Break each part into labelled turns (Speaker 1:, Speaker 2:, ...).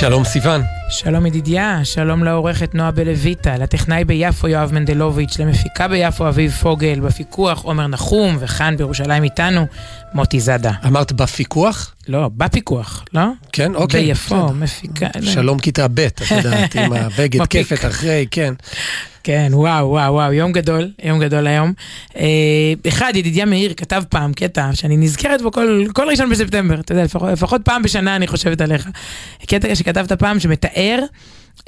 Speaker 1: שלום סיון.
Speaker 2: שלום ידידיה, שלום לעורכת נועה בלויטה, לטכנאי ביפו יואב מנדלוביץ', למפיקה ביפו אביב פוגל, בפיקוח עומר נחום, וכאן בירושלים איתנו מוטי זאדה.
Speaker 1: אמרת בפיקוח?
Speaker 2: לא, בפיקוח, לא?
Speaker 1: כן, אוקיי.
Speaker 2: ביפו, מפיקה.
Speaker 1: שלום כיתה ב', את יודעת, עם הבגד כיפת אחרי, כן.
Speaker 2: כן, וואו, וואו, וואו, יום גדול, יום גדול היום. אה, אחד, ידידיה מאיר כתב פעם קטע שאני נזכרת בו כל, כל ראשון בספטמבר, אתה יודע, לפחות, לפחות פעם בשנה אני חושבת עליך. קטע שכתבת פעם שמתאר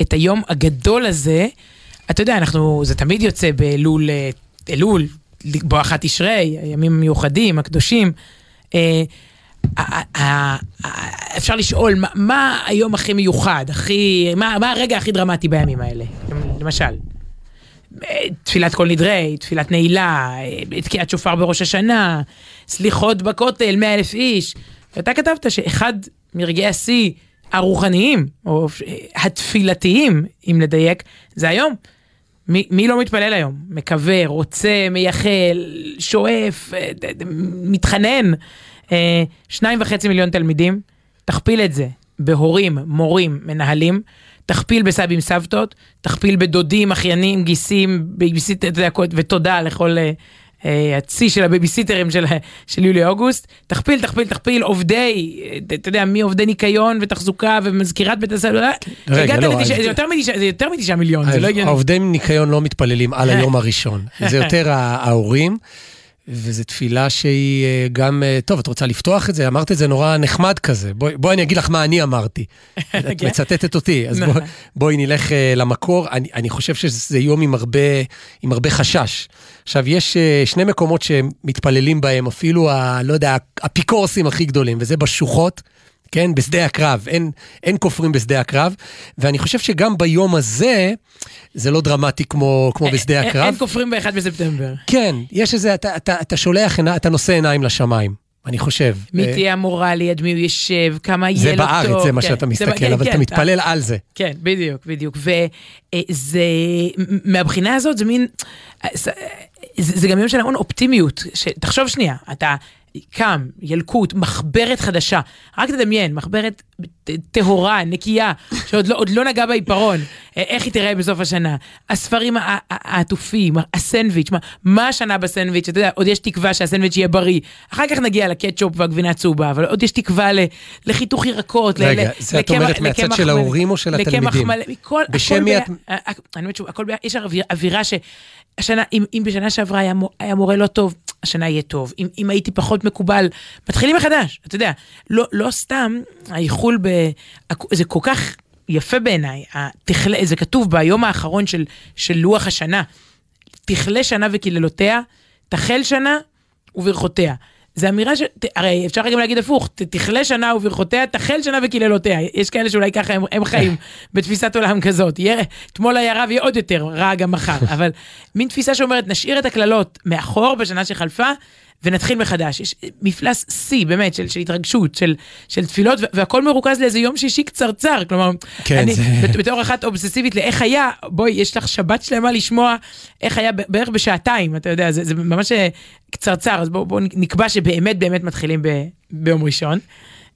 Speaker 2: את היום הגדול הזה. אתה יודע, אנחנו, זה תמיד יוצא באלול, אה, אלול, בואכה תשרי, הימים המיוחדים, הקדושים. אה, אפשר לשאול, מה, היום הכי מיוחד, הכי, מה הרגע הכי דרמטי בימים האלה, למשל? תפילת כל נדרי, תפילת נעילה, תקיעת שופר בראש השנה, סליחות בכותל, מאה אלף איש. ואתה כתבת שאחד מרגעי השיא הרוחניים, או התפילתיים, אם לדייק, זה היום. מי, מי לא מתפלל היום? מקווה, רוצה, מייחל, שואף, מתחנן. שניים וחצי מיליון תלמידים, תכפיל את זה בהורים, מורים, מנהלים. תכפיל בסבים סבתות, תכפיל בדודים, אחיינים, גיסים, בייביסיטר, ותודה לכל אה, הצי של הבייביסיטרים של, של יולי-אוגוסט, תכפיל, תכפיל, תכפיל, עובדי, אתה יודע, מי עובדי ניקיון ותחזוקה ומזכירת בית הספר, רגע, לא, לתשע, זה יותר מתשעה מיליון, זה לא הגיוני.
Speaker 1: העובדי ניקיון לא מתפללים על היום הראשון, זה יותר ההורים. וזו תפילה שהיא אה, גם, אה, טוב, את רוצה לפתוח את זה? אמרת את זה נורא נחמד כזה. בואי בוא אני אגיד לך מה אני אמרתי. את כן. מצטטת אותי, אז בואי נכון. בוא נלך אה, למקור. אני, אני חושב שזה יום עם הרבה, עם הרבה חשש. עכשיו, יש שני מקומות שמתפללים בהם, אפילו, ה, לא יודע, האפיקורסים הכי גדולים, וזה בשוחות. כן? בשדה הקרב, אין, אין כופרים בשדה הקרב, ואני חושב שגם ביום הזה, זה לא דרמטי כמו, כמו בשדה הקרב.
Speaker 2: אין כופרים ב-1 בספטמבר.
Speaker 1: כן, יש איזה, אתה, אתה, אתה שולח, אתה נושא עיניים לשמיים. אני חושב.
Speaker 2: מי אה, תהיה המורה ליד מי הוא יושב, כמה יהיה לו טוב.
Speaker 1: זה בארץ, זה מה כן, שאתה מסתכל, כן, אבל כן, אתה מתפלל על זה.
Speaker 2: כן, בדיוק, בדיוק. וזה, מהבחינה הזאת זה מין, זה גם יום של המון אופטימיות. תחשוב שנייה, אתה קם, ילקוט, מחברת חדשה. רק תדמיין, מחברת טהורה, נקייה, שעוד לא, לא נגע בעיפרון. אה, איך היא תראה בסוף השנה? הספרים העטופים, הסנדוויץ', מה, מה השנה בסנדוויץ'? אתה יודע, עוד יש תקווה שהסנדוויץ' יהיה בריא. אחר כך נגיע לקטשופ והגבינה הצהובה, אבל עוד יש תקווה לחיתוך ירקות.
Speaker 1: רגע, ל, זה את אומרת מהצד של ההורים או של התלמידים? מכל,
Speaker 2: בשם מי את... אני אומרת שוב, הכל, יש אווירה ש... השנה, אם, אם בשנה שעברה היה, היה מורה לא טוב, השנה יהיה טוב. אם, אם הייתי פחות מקובל, מתחילים מחדש, אתה יודע. לא, לא סתם, האיחול ב... זה כל כך יפה בעיניי, זה כתוב ביום האחרון של, של לוח השנה. תכלה שנה וקללותיה, תחל שנה וברכותיה. זה אמירה ש... הרי אפשר גם להגיד הפוך, תכלה שנה וברכותיה, תחל שנה וקללותיה. יש כאלה שאולי ככה הם, הם חיים בתפיסת עולם כזאת. יהיה, אתמול היה רע ויהיה עוד יותר רע גם מחר. אבל מין תפיסה שאומרת, נשאיר את הקללות מאחור בשנה שחלפה, ונתחיל מחדש. יש מפלס שיא, באמת, של, של התרגשות, של, של תפילות, והכל מרוכז לאיזה יום שישי קצרצר. כלומר, כן, אני, זה... בתור אחת אובססיבית לאיך היה, בואי, יש לך שבת שלמה לשמוע איך היה בערך בשעתיים, אתה יודע, זה, זה ממש אה, קצרצר, אז בואו בוא נקבע שבאמת באמת מתחילים ב, ביום ראשון.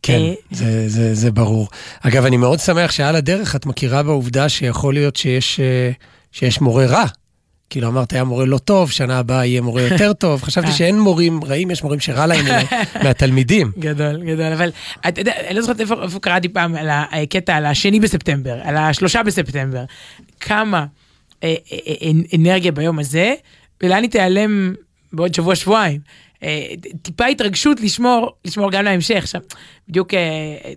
Speaker 1: כן, אה, זה, זה, זה ברור. אגב, אני מאוד שמח שעל הדרך את מכירה בעובדה שיכול להיות שיש, אה, שיש מורה רע. כאילו אמרת, היה מורה לא טוב, שנה הבאה יהיה מורה יותר טוב. חשבתי שאין מורים רעים, יש מורים שרע להם מהתלמידים.
Speaker 2: גדול, גדול. אבל אתה יודע, אני לא זוכרת איפה, איפה קראתי פעם על הקטע, על השני בספטמבר, על השלושה בספטמבר. כמה אה, אה, אה, אנרגיה ביום הזה, ולאן היא תיעלם בעוד שבוע-שבועיים. אה, טיפה התרגשות לשמור, לשמור גם להמשך. עכשיו, בדיוק אה,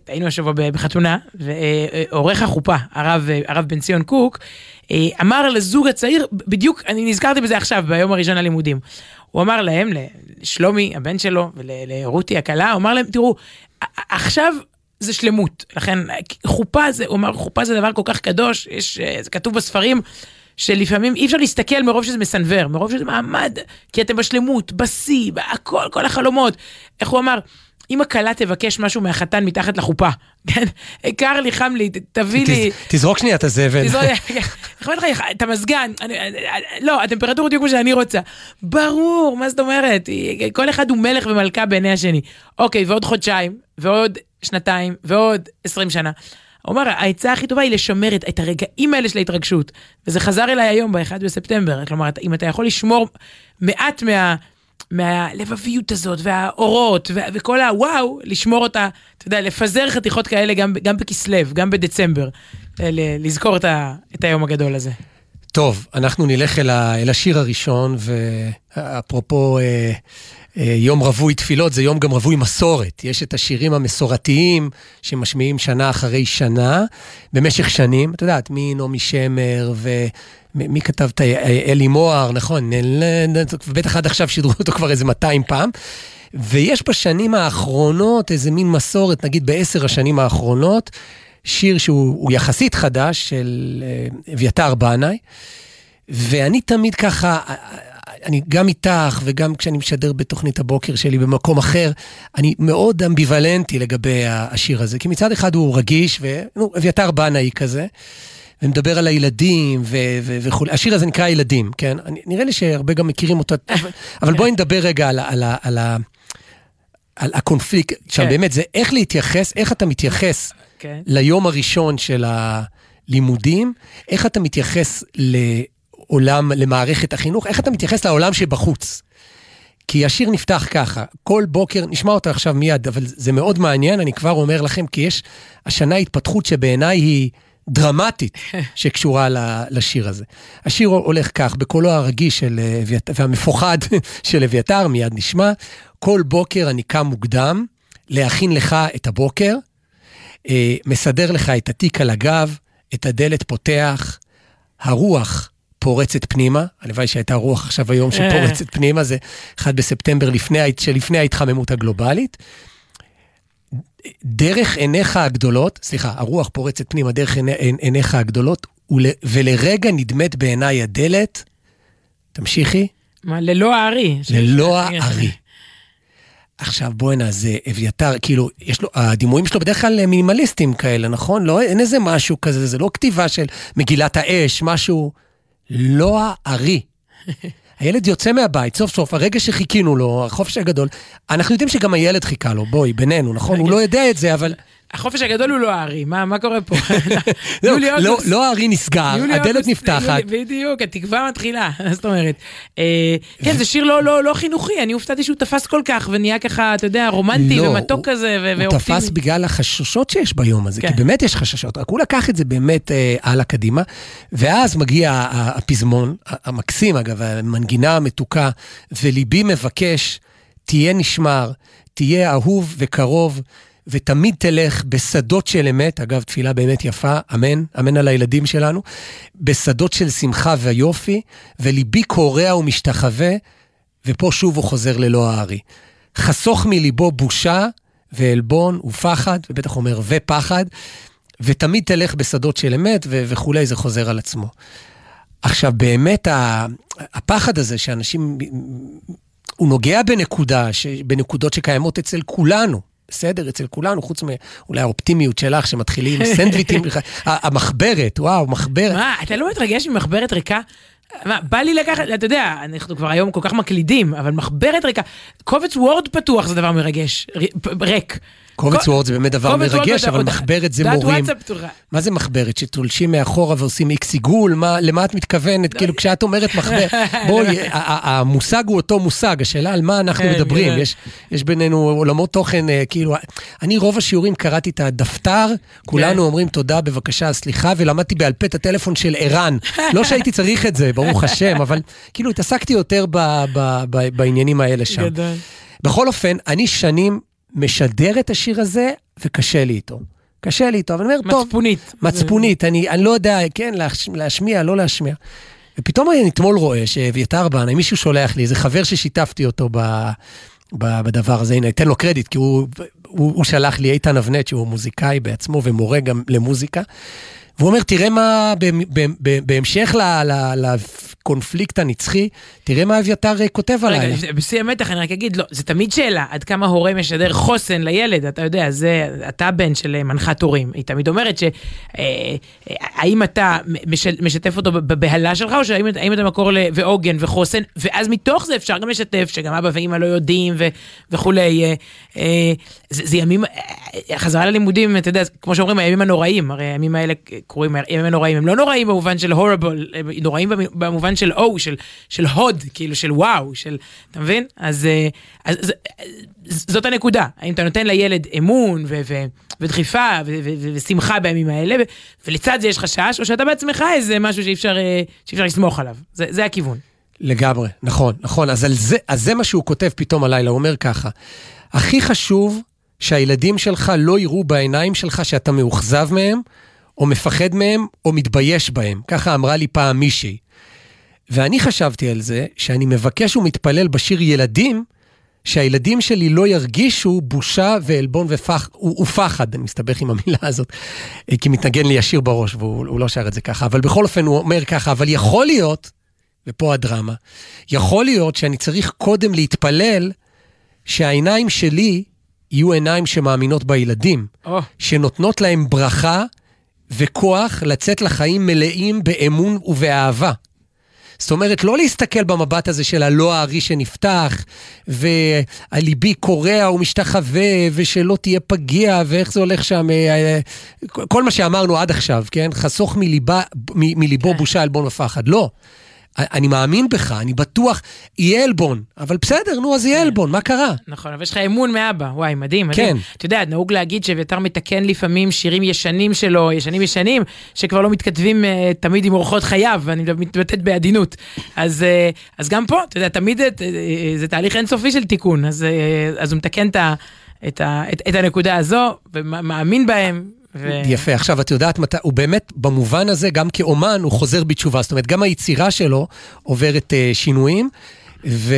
Speaker 2: היינו השבוע בחתונה, ועורך החופה, הרב, הרב בן ציון קוק, אה, אמר לזוג הצעיר, בדיוק, אני נזכרתי בזה עכשיו, ביום הראשון ללימודים. הוא אמר להם, לשלומי, הבן שלו, ולרותי הכלה, הוא אמר להם, תראו, עכשיו זה שלמות. לכן, חופה זה, הוא אמר, חופה זה דבר כל כך קדוש, יש, זה כתוב בספרים. שלפעמים אי אפשר להסתכל מרוב שזה מסנוור, מרוב שזה מעמד, כי אתם בשלמות, בשיא, הכל, כל החלומות. איך הוא אמר? אם הכלה תבקש משהו מהחתן מתחת לחופה, כן? קר לי, חם לי, תביא לי...
Speaker 1: תזרוק שנייה את הזבל. תזרוק,
Speaker 2: לך את המזגן, לא, הטמפרטורה בדיוק כמו שאני רוצה. ברור, מה זאת אומרת? כל אחד הוא מלך ומלכה בעיני השני. אוקיי, ועוד חודשיים, ועוד שנתיים, ועוד עשרים שנה. הוא אמר, העצה הכי טובה היא לשמר את, את הרגעים האלה של ההתרגשות. וזה חזר אליי היום, ב-1 בספטמבר. כלומר, אם אתה יכול לשמור מעט מה... מהלבביות הזאת, והאורות, ו- וכל הוואו, לשמור אותה, אתה יודע, לפזר חתיכות כאלה גם, גם בכסלו, גם בדצמבר, לזכור את, ה- את היום הגדול הזה.
Speaker 1: טוב, אנחנו נלך אל, ה- אל השיר הראשון, ואפרופו אה, אה, יום רווי תפילות, זה יום גם רווי מסורת. יש את השירים המסורתיים שמשמיעים שנה אחרי שנה, במשך שנים. את יודעת, מנעמי שמר ו... מי כתב את אלי מוהר, נכון, ובטח עד עכשיו שידרו אותו כבר איזה 200 פעם. ויש בשנים האחרונות איזה מין מסורת, נגיד בעשר השנים האחרונות, שיר שהוא יחסית חדש של אה, אביתר בנאי, ואני תמיד ככה, אני גם איתך וגם כשאני משדר בתוכנית הבוקר שלי במקום אחר, אני מאוד אמביוולנטי לגבי השיר הזה, כי מצד אחד הוא רגיש, ואביתר בנאי כזה. ומדבר על הילדים וכולי. השיר הזה נקרא ילדים, כן? אני, נראה לי שהרבה גם מכירים אותו, אבל, אבל בואי נדבר רגע על, על, על, על, על הקונפליקט שם, כן. באמת, זה איך להתייחס, איך אתה מתייחס כן. ליום הראשון של הלימודים, איך אתה מתייחס לעולם, למערכת החינוך, איך אתה מתייחס לעולם שבחוץ. כי השיר נפתח ככה, כל בוקר, נשמע אותה עכשיו מיד, אבל זה מאוד מעניין, אני כבר אומר לכם, כי יש השנה התפתחות שבעיניי היא... דרמטית שקשורה לשיר הזה. השיר הולך כך, בקולו הרגיש של אביתר, והמפוחד של אביתר, מיד נשמע, כל בוקר אני קם מוקדם להכין לך את הבוקר, אה, מסדר לך את התיק על הגב, את הדלת פותח, הרוח פורצת פנימה, הלוואי שהייתה רוח עכשיו היום שפורצת פנימה, זה 1 בספטמבר לפני, שלפני ההתחממות הגלובלית. דרך עיניך הגדולות, סליחה, הרוח פורצת פנימה דרך עיני, עיניך הגדולות, ול, ולרגע נדמת בעיניי הדלת, תמשיכי.
Speaker 2: מה, ללא הארי.
Speaker 1: ללא הארי. עכשיו בואנה, זה אביתר, כאילו, יש לו, הדימויים שלו בדרך כלל מינימליסטים כאלה, נכון? לא, אין איזה משהו כזה, זה לא כתיבה של מגילת האש, משהו... לא הארי. הילד יוצא מהבית, סוף סוף, הרגע שחיכינו לו, החופש הגדול, אנחנו יודעים שגם הילד חיכה לו, בואי, בינינו, נכון? הוא לא יודע את זה, אבל...
Speaker 2: החופש הגדול הוא לא הארי, מה, מה קורה פה?
Speaker 1: לא, לא, הארי נסגר, הדלת נפתחת.
Speaker 2: בדיוק, התקווה מתחילה, זאת אומרת. אה, כן, זה שיר לא, לא, לא חינוכי, אני הופתעתי שהוא תפס כל כך, ונהיה ככה, אתה יודע, רומנטי ומתוק כזה, ואופטימי.
Speaker 1: הוא תפס בגלל החששות שיש ביום הזה, כי כן. באמת יש חששות, רק הוא לקח את זה באמת אה, הלאה קדימה, ואז מגיע הפזמון, המקסים אגב, המנגינה המתוקה, וליבי מבקש, תהיה נשמר, תהיה אהוב וקרוב. ותמיד תלך בשדות של אמת, אגב, תפילה באמת יפה, אמן, אמן על הילדים שלנו, בשדות של שמחה ויופי, וליבי קורע ומשתחווה, ופה שוב הוא חוזר ללא הארי. חסוך מליבו בושה ועלבון ופחד, ובטח אומר ופחד, ותמיד תלך בשדות של אמת ו- וכולי, זה חוזר על עצמו. עכשיו, באמת הפחד הזה שאנשים, הוא נוגע בנקודה, בנקודות שקיימות אצל כולנו. בסדר אצל כולנו, חוץ מאולי האופטימיות שלך, שמתחילים סנדוויטים, המחברת, וואו, מחברת.
Speaker 2: מה, אתה לא מתרגש ממחברת ריקה? מה, בא לי לקחת, אתה יודע, אנחנו כבר היום כל כך מקלידים, אבל מחברת ריקה, קובץ וורד פתוח זה דבר מרגש, ריק.
Speaker 1: קובץ וורד זה באמת דבר מרגש, אבל מחברת זה מורים. מה זה מחברת? שתולשים מאחורה ועושים איקס עיגול? למה את מתכוונת? כאילו, כשאת אומרת מחברת, בואי, המושג הוא אותו מושג, השאלה על מה אנחנו כן, מדברים. כן. יש בינינו עולמות תוכן, אה, כאילו, אני רוב השיעורים קראתי את הדפתר, כולנו כן. אומרים תודה, בבקשה, סליחה, ולמדתי בעל פה את הטלפון של ערן. לא שהייתי צריך את זה, ברוך השם, אבל כאילו התעסקתי יותר בעניינים האלה שם. בכל אופן, אני שנים משדר את השיר הזה, וקשה לי איתו. קשה לי איתו, אבל אני אומר, טוב...
Speaker 2: מצפונית.
Speaker 1: מצפונית, אני, אני לא יודע, כן, להשמיע, לא להשמיע. ופתאום אני אתמול רואה שאביתר בנה, מישהו שולח לי, איזה חבר ששיתפתי אותו ב, ב, בדבר הזה, הנה, אתן לו קרדיט, כי הוא, הוא, הוא שלח לי, איתן אבנט, שהוא מוזיקאי בעצמו ומורה גם למוזיקה. והוא אומר, תראה מה, בהמשך לקונפליקט הנצחי, תראה מה אביתר אה, כותב עליי.
Speaker 2: רגע, בשיא המתח אני רק אגיד, לא, זה תמיד שאלה, עד כמה הורה משדר חוסן לילד, אתה יודע, זה, אתה בן של אה, מנחת הורים. היא תמיד אומרת ש... אה, האם אתה משתף אותו בבהלה שלך, או שהאם אתה מקור ועוגן וחוסן, ואז מתוך זה אפשר גם לשתף, שגם אבא ואמא לא יודעים וכולי. זה ימים, חזרה ללימודים, אתה יודע, כמו שאומרים, הימים הנוראים, הרי הימים האלה קוראים הימים הנוראים, הם לא נוראים במובן של הורבל, הם נוראים במובן של או, של, של הוד, כאילו של וואו, של, אתה מבין? אז, אה, אז, אז זאת הנקודה, האם אתה נותן לילד אמון ו, ו, ודחיפה ו, ו, ו, ושמחה בימים האלה, ו, ולצד זה יש חשש, או שאתה בעצמך איזה משהו שאי אפשר, אה, שאי אפשר לסמוך עליו, זה, זה הכיוון.
Speaker 1: לגמרי, נכון, נכון, אז, זה, אז זה מה שהוא כותב פתאום הלילה, הוא אומר ככה, הכי חשוב שהילדים שלך לא יראו בעיניים שלך שאתה מאוכזב מהם, או מפחד מהם, או מתבייש בהם. ככה אמרה לי פעם מישהי. ואני חשבתי על זה, שאני מבקש ומתפלל בשיר ילדים, שהילדים שלי לא ירגישו בושה ועלבון ופח, ופחד, אני מסתבך עם המילה הזאת, כי מתנגן לי ישיר בראש, והוא לא שר את זה ככה, אבל בכל אופן הוא אומר ככה, אבל יכול להיות, ופה הדרמה, יכול להיות שאני צריך קודם להתפלל שהעיניים שלי יהיו עיניים שמאמינות בילדים, oh. שנותנות להם ברכה וכוח לצאת לחיים מלאים באמון ובאהבה. זאת אומרת, לא להסתכל במבט הזה של הלא הארי שנפתח, והליבי קורע ומשתחווה, ושלא תהיה פגיע, ואיך זה הולך שם, אה, אה, כל מה שאמרנו עד עכשיו, כן? חסוך מליבה, מליבו כן. בושה, עלבון ופחד. לא. אני מאמין בך, אני בטוח, יהיה עלבון, אבל בסדר, נו, אז יהיה כן. עלבון, מה קרה?
Speaker 2: נכון, אבל יש לך אמון מאבא, וואי, מדהים, מדהים. כן. אתה יודע, נהוג להגיד שאביתר מתקן לפעמים שירים ישנים שלו, ישנים ישנים, שכבר לא מתכתבים uh, תמיד עם אורחות חייו, ואני מתבטאת בעדינות. אז, uh, אז גם פה, אתה יודע, תמיד uh, זה תהליך אינסופי של תיקון, אז, אז הוא מתקן את, את, את, את הנקודה הזו, ומאמין בהם,
Speaker 1: ו... יפה, עכשיו את יודעת מתי, הוא באמת, במובן הזה, גם כאומן, הוא חוזר בתשובה. זאת אומרת, גם היצירה שלו עוברת uh, שינויים. ו...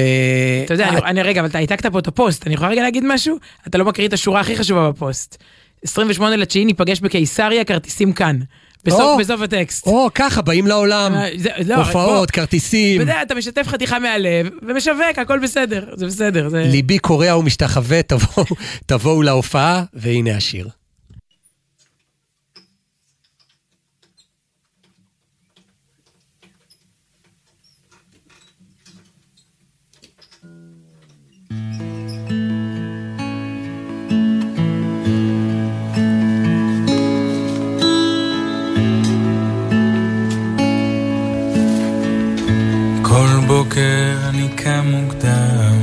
Speaker 2: אתה יודע, אני, אני רגע, אבל אתה העתקת פה את הפוסט, אני יכולה רגע להגיד משהו? אתה לא מקריא את השורה הכי חשובה בפוסט. 28 לתשיעי ניפגש בקיסריה, כרטיסים כאן. בסוף, או, בסוף הטקסט.
Speaker 1: או, ככה, באים לעולם, אה, זה, לא, הופעות, כרטיסים.
Speaker 2: אתה יודע, אתה משתף חתיכה מהלב, ומשווק, הכל בסדר, זה בסדר. זה...
Speaker 1: ליבי קורע ומשתחווה, תבואו, תבואו להופעה, והנה השיר.
Speaker 3: בוקר אני קם מוקדם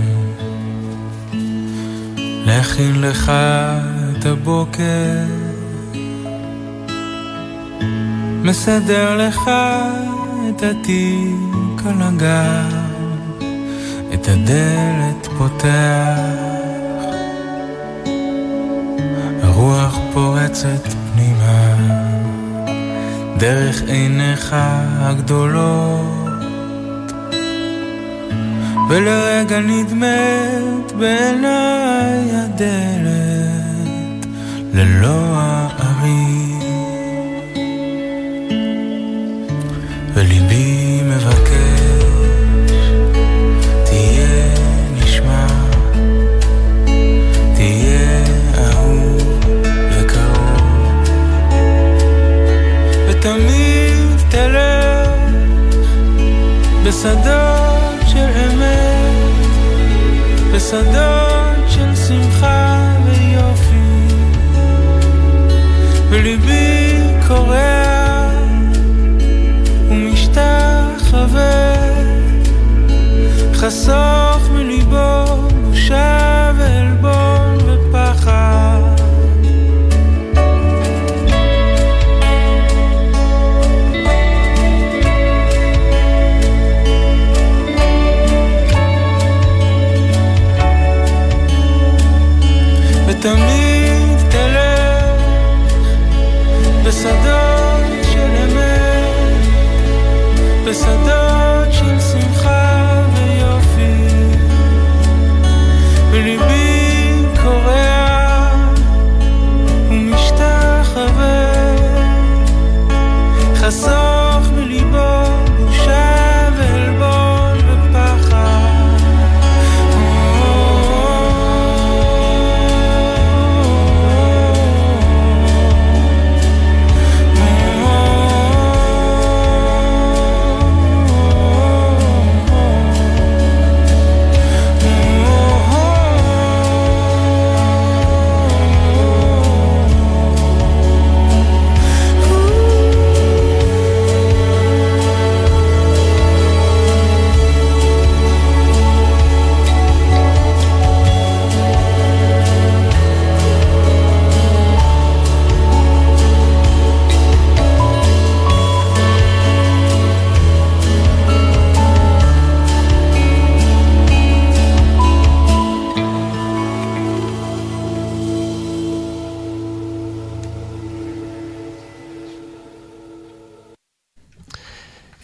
Speaker 3: להכין לך את הבוקר. מסדר לך את התיק על הגב. את הדלת פותח. הרוח פורצת פנימה. דרך עיניך הגדולות ולרגע נדמת בעיניי הדלת ללא הערים. וליבי מבקש תהיה נשמע תהיה אהוב וקרוב. ותמיד תלך בשדות בשדות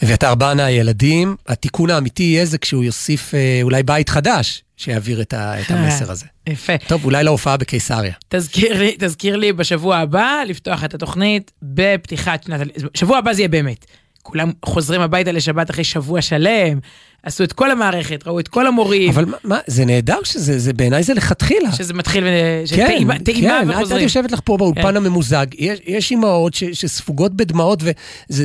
Speaker 1: אביתר בנה, הילדים, התיקון האמיתי יהיה זה כשהוא יוסיף אה, אולי בית חדש, שיעביר את, ה, את המסר הזה.
Speaker 2: יפה.
Speaker 1: טוב, אולי להופעה בקיסריה.
Speaker 2: תזכיר לי, תזכיר לי בשבוע הבא לפתוח את התוכנית בפתיחת שנת... שבוע הבא זה יהיה באמת. כולם חוזרים הביתה לשבת אחרי שבוע שלם, עשו את כל המערכת, ראו את כל המורים,
Speaker 1: אבל מה, זה נהדר שזה, זה, בעיניי זה לכתחילה.
Speaker 2: שזה מתחיל,
Speaker 1: כן,
Speaker 2: טעימה
Speaker 1: כן, את- את
Speaker 2: וחוזרים.
Speaker 1: יושבת לך פה באולפן הממוזג, יש, יש אימהות ש- שספוגות בדמעות, וזה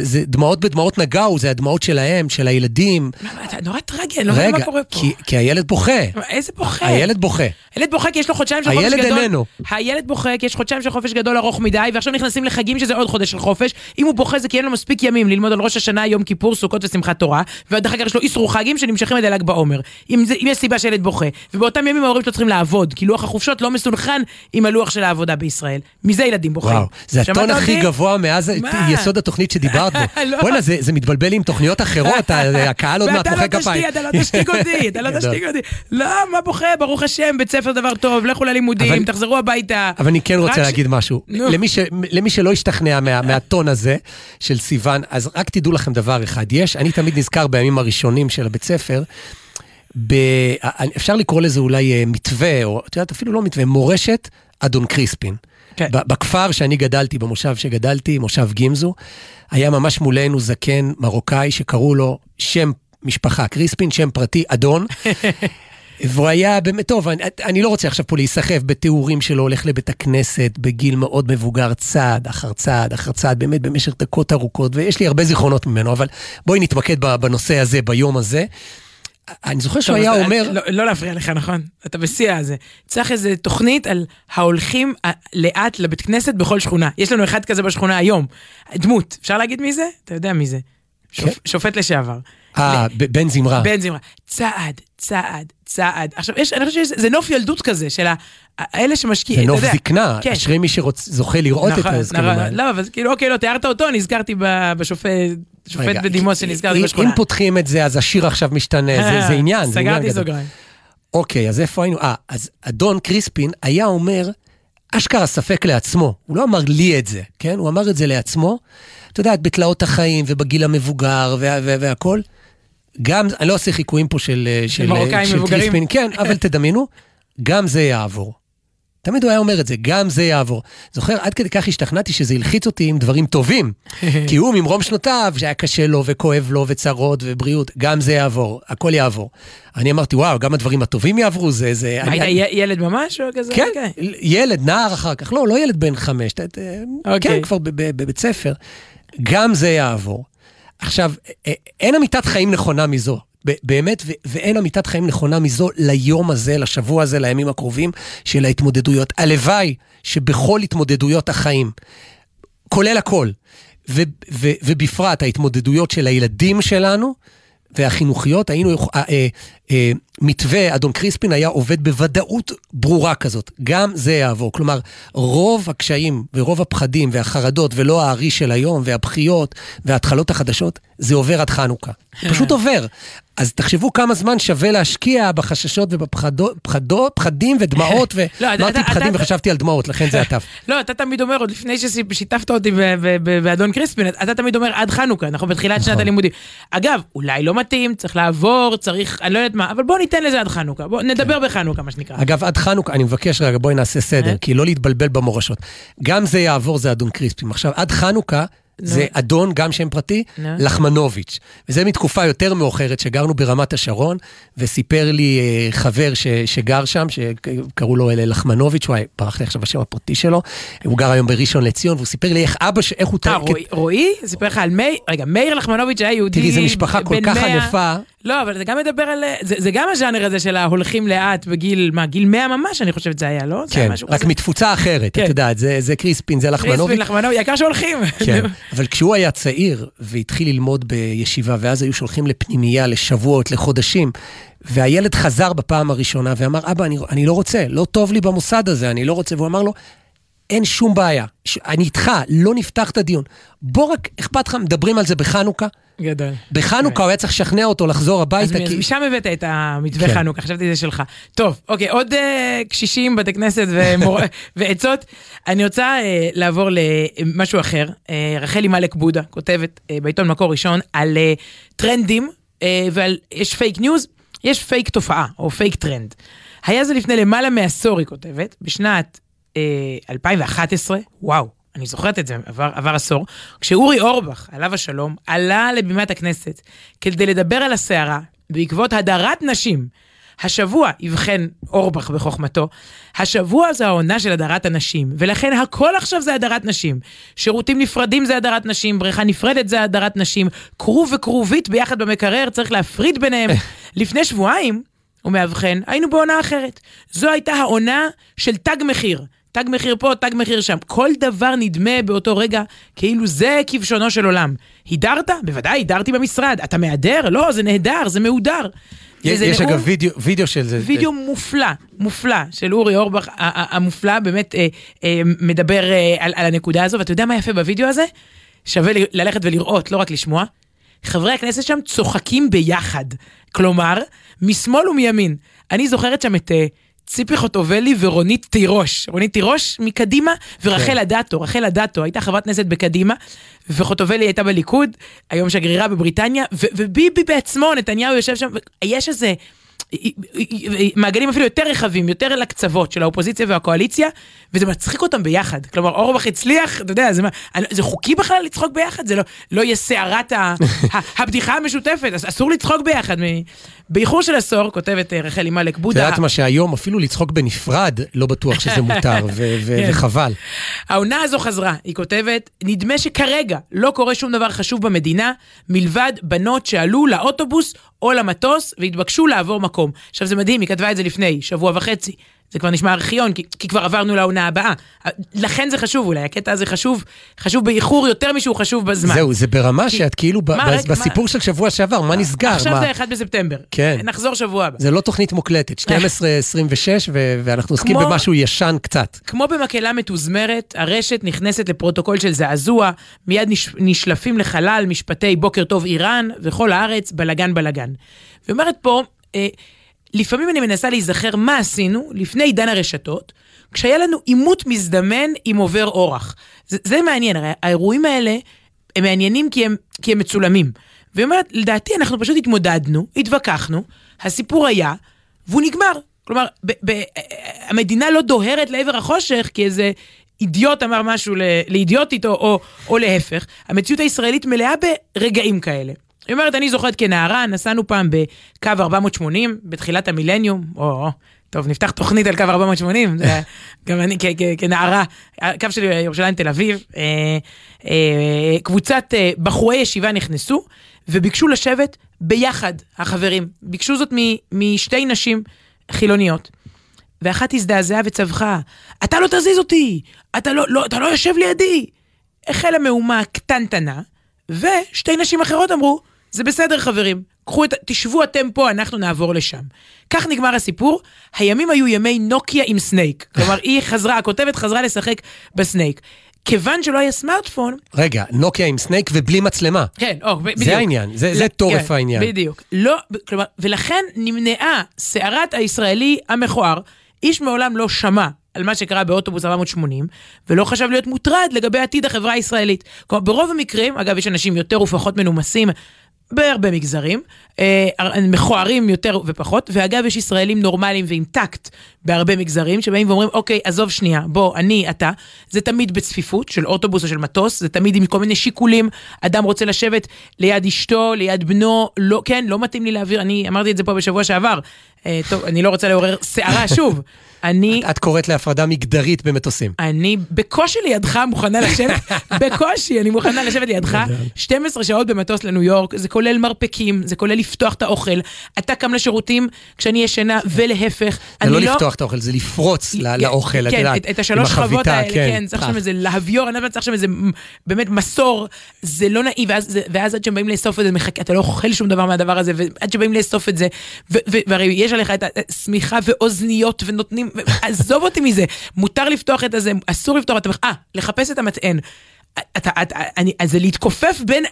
Speaker 1: זה דמעות בדמעות נגעו, זה הדמעות שלהם, של הילדים.
Speaker 2: מה, אתה נורא טרגי, אני לא מבין
Speaker 1: רגע,
Speaker 2: מה קורה פה.
Speaker 1: כי, כי הילד בוכה,
Speaker 2: איזה בוכה?
Speaker 1: הילד בוכה.
Speaker 2: הילד בוכה כי יש לו חודשיים של חופש
Speaker 1: הילד
Speaker 2: גדול.
Speaker 1: איננו.
Speaker 2: הילד בוכה כי יש חודשיים של חופש גדול ארוך מדי, ועכשיו נכנסים לחגים שזה עוד חודש של חופש. אם הוא בוכה זה כי אין לו מספיק ימים ללמוד על ראש השנה, יום כיפור, סוכות ושמחת תורה, ואחר כך יש לו איסור חגים שנמשכים עד ל"ג בעומר. אם, זה, אם יש סיבה שילד בוכה, ובאותם ימים ההורים שלו צריכים לעבוד, כי לוח החופשות לא מסונכרן עם הלוח של העבודה בישראל. מזה ילדים בוכים.
Speaker 1: וואו, זה הטון הכי? גבוה מאז
Speaker 2: מה?
Speaker 1: יסוד התוכנית שדיברת בו.
Speaker 2: לא.
Speaker 1: בוא'נה, זה זה מתבלבל עם תוכניות אחרות, הקהל עוד מעט
Speaker 2: ואתה
Speaker 1: מוחא
Speaker 2: לא
Speaker 1: כפיים.
Speaker 2: אתה לא תשתיק אותי, אתה לא. תשתיק אותי. לא, מה בוכה, ברוך השם, בית ספר דבר טוב, לכו ללימודים, תחזרו הביתה.
Speaker 1: אבל אני כן רוצה להגיד משהו. למי שלא השתכנע מה- מהטון הזה של סיוון, אז רק תדעו לכם דבר אחד. יש, אני תמיד נזכר בימים הראשונים של הבית ספר, ב- אפשר לקרוא לזה אולי אה, מתווה, או את יודעת, אפילו לא מתווה, מורשת אדון קריספין.
Speaker 2: כן.
Speaker 1: בכפר שאני גדלתי, במושב שגדלתי, מושב גימזו, היה ממש מולנו זקן מרוקאי שקראו לו שם משפחה, קריספין, שם פרטי, אדון. והוא היה באמת טוב, אני, אני לא רוצה עכשיו פה להיסחף בתיאורים שלו, הולך לבית הכנסת בגיל מאוד מבוגר, צעד אחר צעד אחר צעד, באמת במשך דקות ארוכות, ויש לי הרבה זיכרונות ממנו, אבל בואי נתמקד בנושא הזה, ביום הזה. אני זוכר שהוא היה אומר,
Speaker 2: לא, לא להפריע לך, נכון? אתה בשיא הזה. צריך איזה תוכנית על ההולכים ה- לאט לבית כנסת בכל שכונה. יש לנו אחד כזה בשכונה היום. דמות, אפשר להגיד מי זה? אתה יודע מי זה. שופ,
Speaker 1: כן.
Speaker 2: שופט לשעבר.
Speaker 1: אה, בן זמרה.
Speaker 2: בן זמרה. צעד, צעד, צעד. עכשיו, יש, אני חושב שזה נוף ילדות כזה, של האלה שמשקיעים,
Speaker 1: זה נוף. זקנה,
Speaker 2: כן.
Speaker 1: אשרי מי שזוכה לראות את
Speaker 2: נכון,
Speaker 1: ההסכמים
Speaker 2: נכון.
Speaker 1: האלה.
Speaker 2: לא, אבל כאילו, אוקיי, לא, תיארת אותו, נזכרתי בשופט, שופט בדימוס שנזכרתי בשכונה.
Speaker 1: אם פותחים את זה, אז השיר עכשיו משתנה, זה- זה עניין, זה עניין
Speaker 2: סגרתי. סוגריים.
Speaker 1: אוקיי, אז איפה היינו? אה, אז אדון קריספין היה אומר, אשכרה ספק לעצמו. הוא לא אמר לי את זה, כן? הוא אמר את זה לעצמו. אתה יודע, בתלאות החיים ובגיל המבוגר וה- וה- והכל. גם, אני לא עושה חיקויים פה של, של,
Speaker 2: מרוקאים
Speaker 1: של
Speaker 2: מבוגרים.
Speaker 1: קריספין, כן, אבל תדמיינו, גם זה יעבור. תמיד הוא היה אומר את זה, גם זה יעבור. זוכר, עד כדי כך השתכנעתי שזה הלחיץ אותי עם דברים טובים. כי הוא ממרום שנותיו, שהיה קשה לו וכואב לו וצרות ובריאות, גם זה יעבור, הכל יעבור. אני אמרתי, וואו, גם הדברים הטובים יעברו, זה... זה אני-
Speaker 2: היית י- ילד ממש או כזה?
Speaker 1: כן,
Speaker 2: אוקיי.
Speaker 1: ילד, נער אחר כך, לא, לא ילד בן חמש, ת- ת-
Speaker 2: אוקיי.
Speaker 1: כן, כבר בבית ספר. גם זה יעבור. עכשיו, אין אמיתת חיים נכונה מזו. באמת, ו- ואין אמיתת חיים נכונה מזו ליום הזה, לשבוע הזה, לימים הקרובים של ההתמודדויות. הלוואי שבכל התמודדויות החיים, כולל הכל, ו- ו- ובפרט ההתמודדויות של הילדים שלנו, והחינוכיות, היינו, אה, אה, אה, מתווה אדון קריספין היה עובד בוודאות ברורה כזאת. גם זה יעבור. כלומר, רוב הקשיים ורוב הפחדים והחרדות, ולא הארי של היום, והבכיות וההתחלות החדשות, זה עובר עד חנוכה. פשוט עובר. אז תחשבו כמה זמן שווה להשקיע בחששות ובפחדות, פחדות, פחדים ודמעות,
Speaker 2: לא,
Speaker 1: ואמרתי פחדים וחשבתי על דמעות, לכן זה הטף.
Speaker 2: לא, אתה תמיד אומר, עוד לפני ששיתפת אותי באדון קריספין, אתה תמיד אומר עד חנוכה, אנחנו בתחילת שנת
Speaker 1: נכון.
Speaker 2: הלימודים. אגב, אולי לא מתאים, צריך לעבור, צריך, אני לא יודעת מה, אבל בוא ניתן לזה עד חנוכה, בוא נדבר בחנוכה, מה שנקרא.
Speaker 1: אגב, עד חנוכה, אני מבקש רגע, בואי נעשה סדר,
Speaker 2: אה?
Speaker 1: כי לא להתבלבל במורשות. גם זה יעבור, זה אדון קריספים. עכשיו, עד חנוכה, זה אדון, גם שם פרטי,
Speaker 2: נו.
Speaker 1: לחמנוביץ'. וזה מתקופה יותר מאוחרת, שגרנו ברמת השרון, וסיפר לי אה, חבר ש, שגר שם, שקראו לו אלה לחמנוביץ', וואי, ברח לי עכשיו השם הפרטי שלו, הוא גר היום בראשון לציון, והוא סיפר לי איך אבא, ש- איך הוא...
Speaker 2: אה, רועי-? סיפר לך על מאיר, רגע, מאיר לחמנוביץ' היה יהודי
Speaker 1: תראי, זו משפחה כל כך
Speaker 2: 100.
Speaker 1: ענפה.
Speaker 2: לא, אבל זה גם מדבר על... זה, זה גם הז'אנר הזה של ההולכים לאט בגיל, מה, גיל 100 ממש, אני חושבת זה היה, לא? זה היה
Speaker 1: כן,
Speaker 2: משהו
Speaker 1: רק
Speaker 2: כזה.
Speaker 1: מתפוצה אחרת,
Speaker 2: כן.
Speaker 1: את יודעת, זה, זה קריספין, זה לחמנוביץ'.
Speaker 2: קריספין לחמנוביץ', העיקר שהולכים.
Speaker 1: כן, אבל כשהוא היה צעיר והתחיל ללמוד בישיבה, ואז היו שולחים לפנימייה לשבועות, לחודשים, והילד חזר בפעם הראשונה ואמר, אבא, אני, אני לא רוצה, לא טוב לי במוסד הזה, אני לא רוצה, והוא אמר לו, אין שום בעיה, אני איתך, לא נפתח את הדיון. בוא רק, אכפת לך, מדברים על זה בחנוכה,
Speaker 2: גדול.
Speaker 1: בחנוכה הוא היה צריך לשכנע אותו לחזור הביתה,
Speaker 2: אז
Speaker 1: כי...
Speaker 2: משם הבאת את המתווה
Speaker 1: כן.
Speaker 2: חנוכה, חשבתי זה שלך. טוב, אוקיי, עוד אה, קשישים, בתי כנסת ומור- ועצות. אני רוצה אה, לעבור למשהו אחר. אה, רחלי מלק בודה כותבת אה, בעיתון מקור ראשון על אה, טרנדים, ועל, יש fake news, יש פייק תופעה, או פייק טרנד. היה זה לפני למעלה מעשור, היא כותבת, בשנת אה, 2011, וואו, אני זוכרת את זה, עבר, עבר עשור, כשאורי אורבך, עליו השלום, עלה לבימת הכנסת כדי לדבר על הסערה בעקבות הדרת נשים. השבוע יבחן אורבך בחוכמתו, השבוע זה העונה של הדרת הנשים, ולכן הכל עכשיו זה הדרת נשים. שירותים נפרדים זה הדרת נשים, בריכה נפרדת זה הדרת נשים, כרוב וכרובית ביחד במקרר, צריך להפריד ביניהם. לפני שבועיים, הוא מאבחן, היינו בעונה אחרת. זו הייתה העונה של תג מחיר. תג מחיר פה, תג מחיר שם. כל דבר נדמה באותו רגע כאילו זה כבשונו של עולם. הידרת? בוודאי, הידרתי במשרד. אתה מהדר? לא, זה נהדר, זה מהודר.
Speaker 1: יש יש
Speaker 2: נאום-
Speaker 1: אגב וידאו- וידאו של זה.
Speaker 2: וידאו מופלא, מופלא, של אורי אורבך המופלא, באמת אה, אה, מדבר אה, על, על הנקודה הזו, ואתה יודע מה יפה בוידאו הזה? שווה ללכת ולראות, לא רק לשמוע. חברי הכנסת שם צוחקים ביחד. כלומר, משמאל ומימין. אני זוכרת שם את אה, ציפי חוטובלי ורונית תירוש. רונית תירוש מקדימה, ורחל
Speaker 1: כן.
Speaker 2: אדטו. רחל אדטו הייתה חברת כנסת בקדימה, וחוטובלי הייתה בליכוד, היום שגרירה בבריטניה, וביבי בעצמו, נתניהו יושב שם, יש איזה... מעגלים אפילו יותר רחבים, יותר לקצוות של האופוזיציה והקואליציה, וזה מצחיק אותם ביחד. כלומר, אורבך הצליח, אתה יודע, זה, מה- זה חוקי בכלל לצחוק ביחד? זה לא, לא יהיה סערת הבדיחה המשותפת, אז אסור לצחוק ביחד. באיחור של עשור, כותבת אה, רחלי מלק
Speaker 1: את
Speaker 2: בודה,
Speaker 1: יודעת מה שהיום אפילו לצחוק בנפרד לא בטוח שזה מותר,
Speaker 2: כן.
Speaker 1: וחבל.
Speaker 2: העונה הזו חזרה, היא כותבת, נדמה שכרגע לא קורה שום דבר חשוב במדינה, מלבד בנות שעלו לאוטובוס או למטוס והתבקשו לעבור מקום. עכשיו זה מדהים, היא כתבה את זה לפני שבוע וחצי. זה כבר נשמע ארכיון, כי, כי כבר עברנו לעונה הבאה. לכן זה חשוב אולי, הקטע הזה חשוב, חשוב באיחור יותר משהו חשוב בזמן.
Speaker 1: זהו, זה ברמה
Speaker 2: כי-
Speaker 1: שאת כאילו,
Speaker 2: מה,
Speaker 1: ב-
Speaker 2: רגע,
Speaker 1: בסיפור של שבוע שעבר, מה נסגר?
Speaker 2: עכשיו
Speaker 1: מה?
Speaker 2: זה 1 בספטמבר.
Speaker 1: כן.
Speaker 2: נחזור שבוע הבא.
Speaker 1: זה לא תוכנית מוקלטת, 12-26, ו- ואנחנו עוסקים
Speaker 2: כמו-
Speaker 1: במשהו ישן קצת.
Speaker 2: כמו במקהלה מתוזמרת, הרשת נכנסת לפרוטוקול של זעזוע, מיד נש... נשלפים לחלל משפטי בוקר טוב איראן, וכל הארץ בלגן בלגן. ואומרת פה, אה, לפעמים אני מנסה להיזכר מה עשינו לפני עידן הרשתות, כשהיה לנו עימות מזדמן עם עובר אורח. זה, זה מעניין, הרי האירועים האלה הם מעניינים כי הם, כי הם מצולמים. והיא אומרת, לדעתי אנחנו פשוט התמודדנו, התווכחנו, הסיפור היה, והוא נגמר. כלומר, ב- ב- המדינה לא דוהרת לעבר החושך כי איזה אידיוט אמר משהו לאידיוטית או, או, או להפך. המציאות הישראלית מלאה ברגעים כאלה. היא אומרת, אני זוכרת כנערה, נסענו פעם בקו 480, בתחילת המילניום, או, או, טוב, נפתח תוכנית על קו 480, זה היה- גם אני כנערה, הקו של ירושלים תל אביב, אה, אה, קבוצת אה, בחורי ישיבה נכנסו וביקשו לשבת ביחד, החברים. ביקשו זאת מ- משתי נשים חילוניות. ואחת הזדעזעה וצווחה, אתה לא תזיז אותי, אתה לא, לא, אתה לא יושב לידי. החלה מהומה קטנטנה, ושתי נשים אחרות אמרו, זה בסדר חברים, קחו את, תשבו אתם פה, אנחנו נעבור לשם. כך נגמר הסיפור, הימים היו ימי נוקיה עם סנייק. כלומר, היא חזרה, הכותבת חזרה לשחק בסנייק. כיוון שלא היה סמארטפון,
Speaker 1: רגע, נוקיה עם סנייק ובלי מצלמה.
Speaker 2: כן, או, בדיוק.
Speaker 1: העניין, זה- זה
Speaker 2: לא,
Speaker 1: טורף
Speaker 2: כן,
Speaker 1: העניין.
Speaker 2: בדיוק. לא, כלומר, ולכן נמנעה סערת הישראלי המכוער. איש מעולם לא שמע על מה שקרה באוטובוס 480, ולא חשב להיות מוטרד לגבי עתיד החברה הישראלית. כלומר, ברוב המקרים, אגב, יש אנשים יותר ופחות מנומסים. בהרבה מגזרים, אה, מכוערים יותר ופחות, ואגב יש ישראלים נורמליים ועם טקט בהרבה מגזרים, שבאים ואומרים, אוקיי, עזוב שנייה, בוא, אני, אתה, זה תמיד בצפיפות של אוטובוס או של מטוס, זה תמיד עם כל מיני שיקולים, אדם רוצה לשבת ליד אשתו, ליד בנו, לא, כן, לא מתאים לי להעביר, אני אמרתי את זה פה בשבוע שעבר, אה, טוב, אני לא רוצה לעורר סערה שוב, אני...
Speaker 1: את קוראת להפרדה מגדרית במטוסים.
Speaker 2: אני בקושי לידך מוכנה לשבת, בקושי אני מוכנה לשבת לידך 12 שעות במטוס לניו יורק, זה כולל מרפקים, זה כולל לפתוח את האוכל. אתה קם לשירותים כשאני ישנה ולהפך.
Speaker 1: זה
Speaker 2: אני
Speaker 1: לא לפתוח את האוכל, זה לפרוץ ל- לאוכל, את
Speaker 2: כן,
Speaker 1: יודעת.
Speaker 2: את, את השלוש שכבות האלה, כן, צריך
Speaker 1: פח.
Speaker 2: שם איזה להביור, אני לא צריך שם איזה באמת מסור, זה לא נעים, ואז, ואז עד שהם באים לאסוף את זה, מחכה, אתה לא אוכל שום דבר מהדבר הזה, ועד שבאים לאסוף את זה, והרי יש עליך את השמיכה ואוזניות ונותנים, עזוב אותי מזה, מותר לפתוח את הזה, אסור לפתוח את המח... אה, לחפש את המטען. אתה, אתה, אני, אז זה להתכופף בין,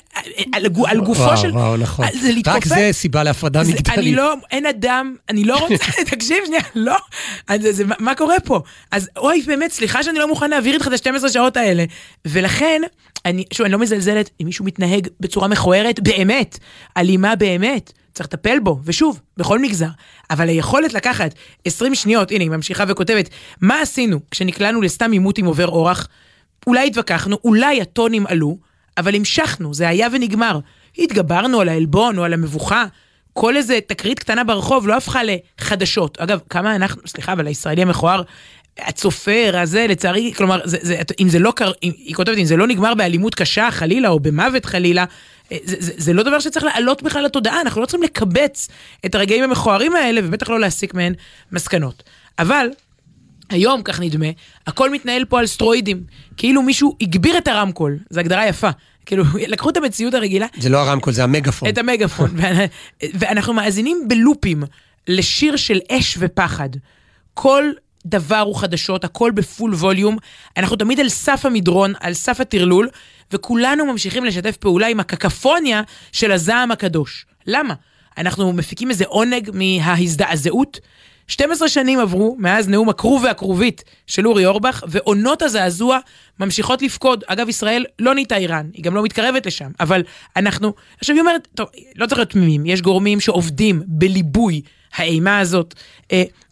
Speaker 2: על, על גופו
Speaker 1: וואו,
Speaker 2: של...
Speaker 1: וואו, נכון.
Speaker 2: זה להתכופף.
Speaker 1: רק זה סיבה להפרדה מגדרית.
Speaker 2: אני לא, אין אדם, אני לא רוצה, תקשיב שנייה, לא, אז זה, זה, מה- מה קורה פה? אז אוי, באמת, סליחה שאני לא מוכן להעביר איתך את ה-12 שעות האלה. ולכן, אני, שוב, אני לא מזלזלת אם מישהו מתנהג בצורה מכוערת, באמת, אלימה באמת, צריך לטפל בו, ושוב, בכל מגזר. אבל היכולת לקחת 20 שניות, הנה, היא ממשיכה וכותבת, מה עשינו כשנקלענו לסתם עימות עם עובר אורח? אולי התווכחנו, אולי הטונים עלו, אבל המשכנו, זה היה ונגמר. התגברנו על העלבון או על המבוכה. כל איזה תקרית קטנה ברחוב לא הפכה לחדשות. אגב, כמה אנחנו, סליחה, אבל הישראלי המכוער, הצופר הזה, לצערי, כלומר, זה, זה, אם זה לא קר... אם, היא כותבת, אם זה לא נגמר באלימות קשה, חלילה, או במוות חלילה, אה, זה, זה, זה לא דבר שצריך לעלות בכלל לתודעה, אנחנו לא צריכים לקבץ את הרגעים המכוערים האלה, ובטח לא להסיק מהן מסקנות. אבל, היום, כך נדמה, הכל מתנהל פה על סטרואידים. כאילו מישהו הגביר את הרמקול, זו הגדרה יפה. כאילו, לקחו את המציאות הרגילה,
Speaker 1: זה לא הרמקול, זה המגפון.
Speaker 2: את המגפון, ואנחנו מאזינים בלופים לשיר של אש ופחד. כל דבר הוא חדשות, הכל בפול ווליום. אנחנו תמיד על סף המדרון, על סף הטרלול, וכולנו ממשיכים לשתף פעולה עם הקקפוניה של הזעם הקדוש. למה? אנחנו מפיקים איזה עונג מההזדעזעות. 12 שנים עברו מאז נאום הכרוב והכרובית של אורי אורבך, ועונות הזעזוע ממשיכות לפקוד. אגב, ישראל לא נהייתה איראן, היא גם לא מתקרבת לשם, אבל אנחנו... עכשיו היא אומרת, טוב, לא צריך להיות תמימים, יש גורמים שעובדים בליבוי האימה הזאת.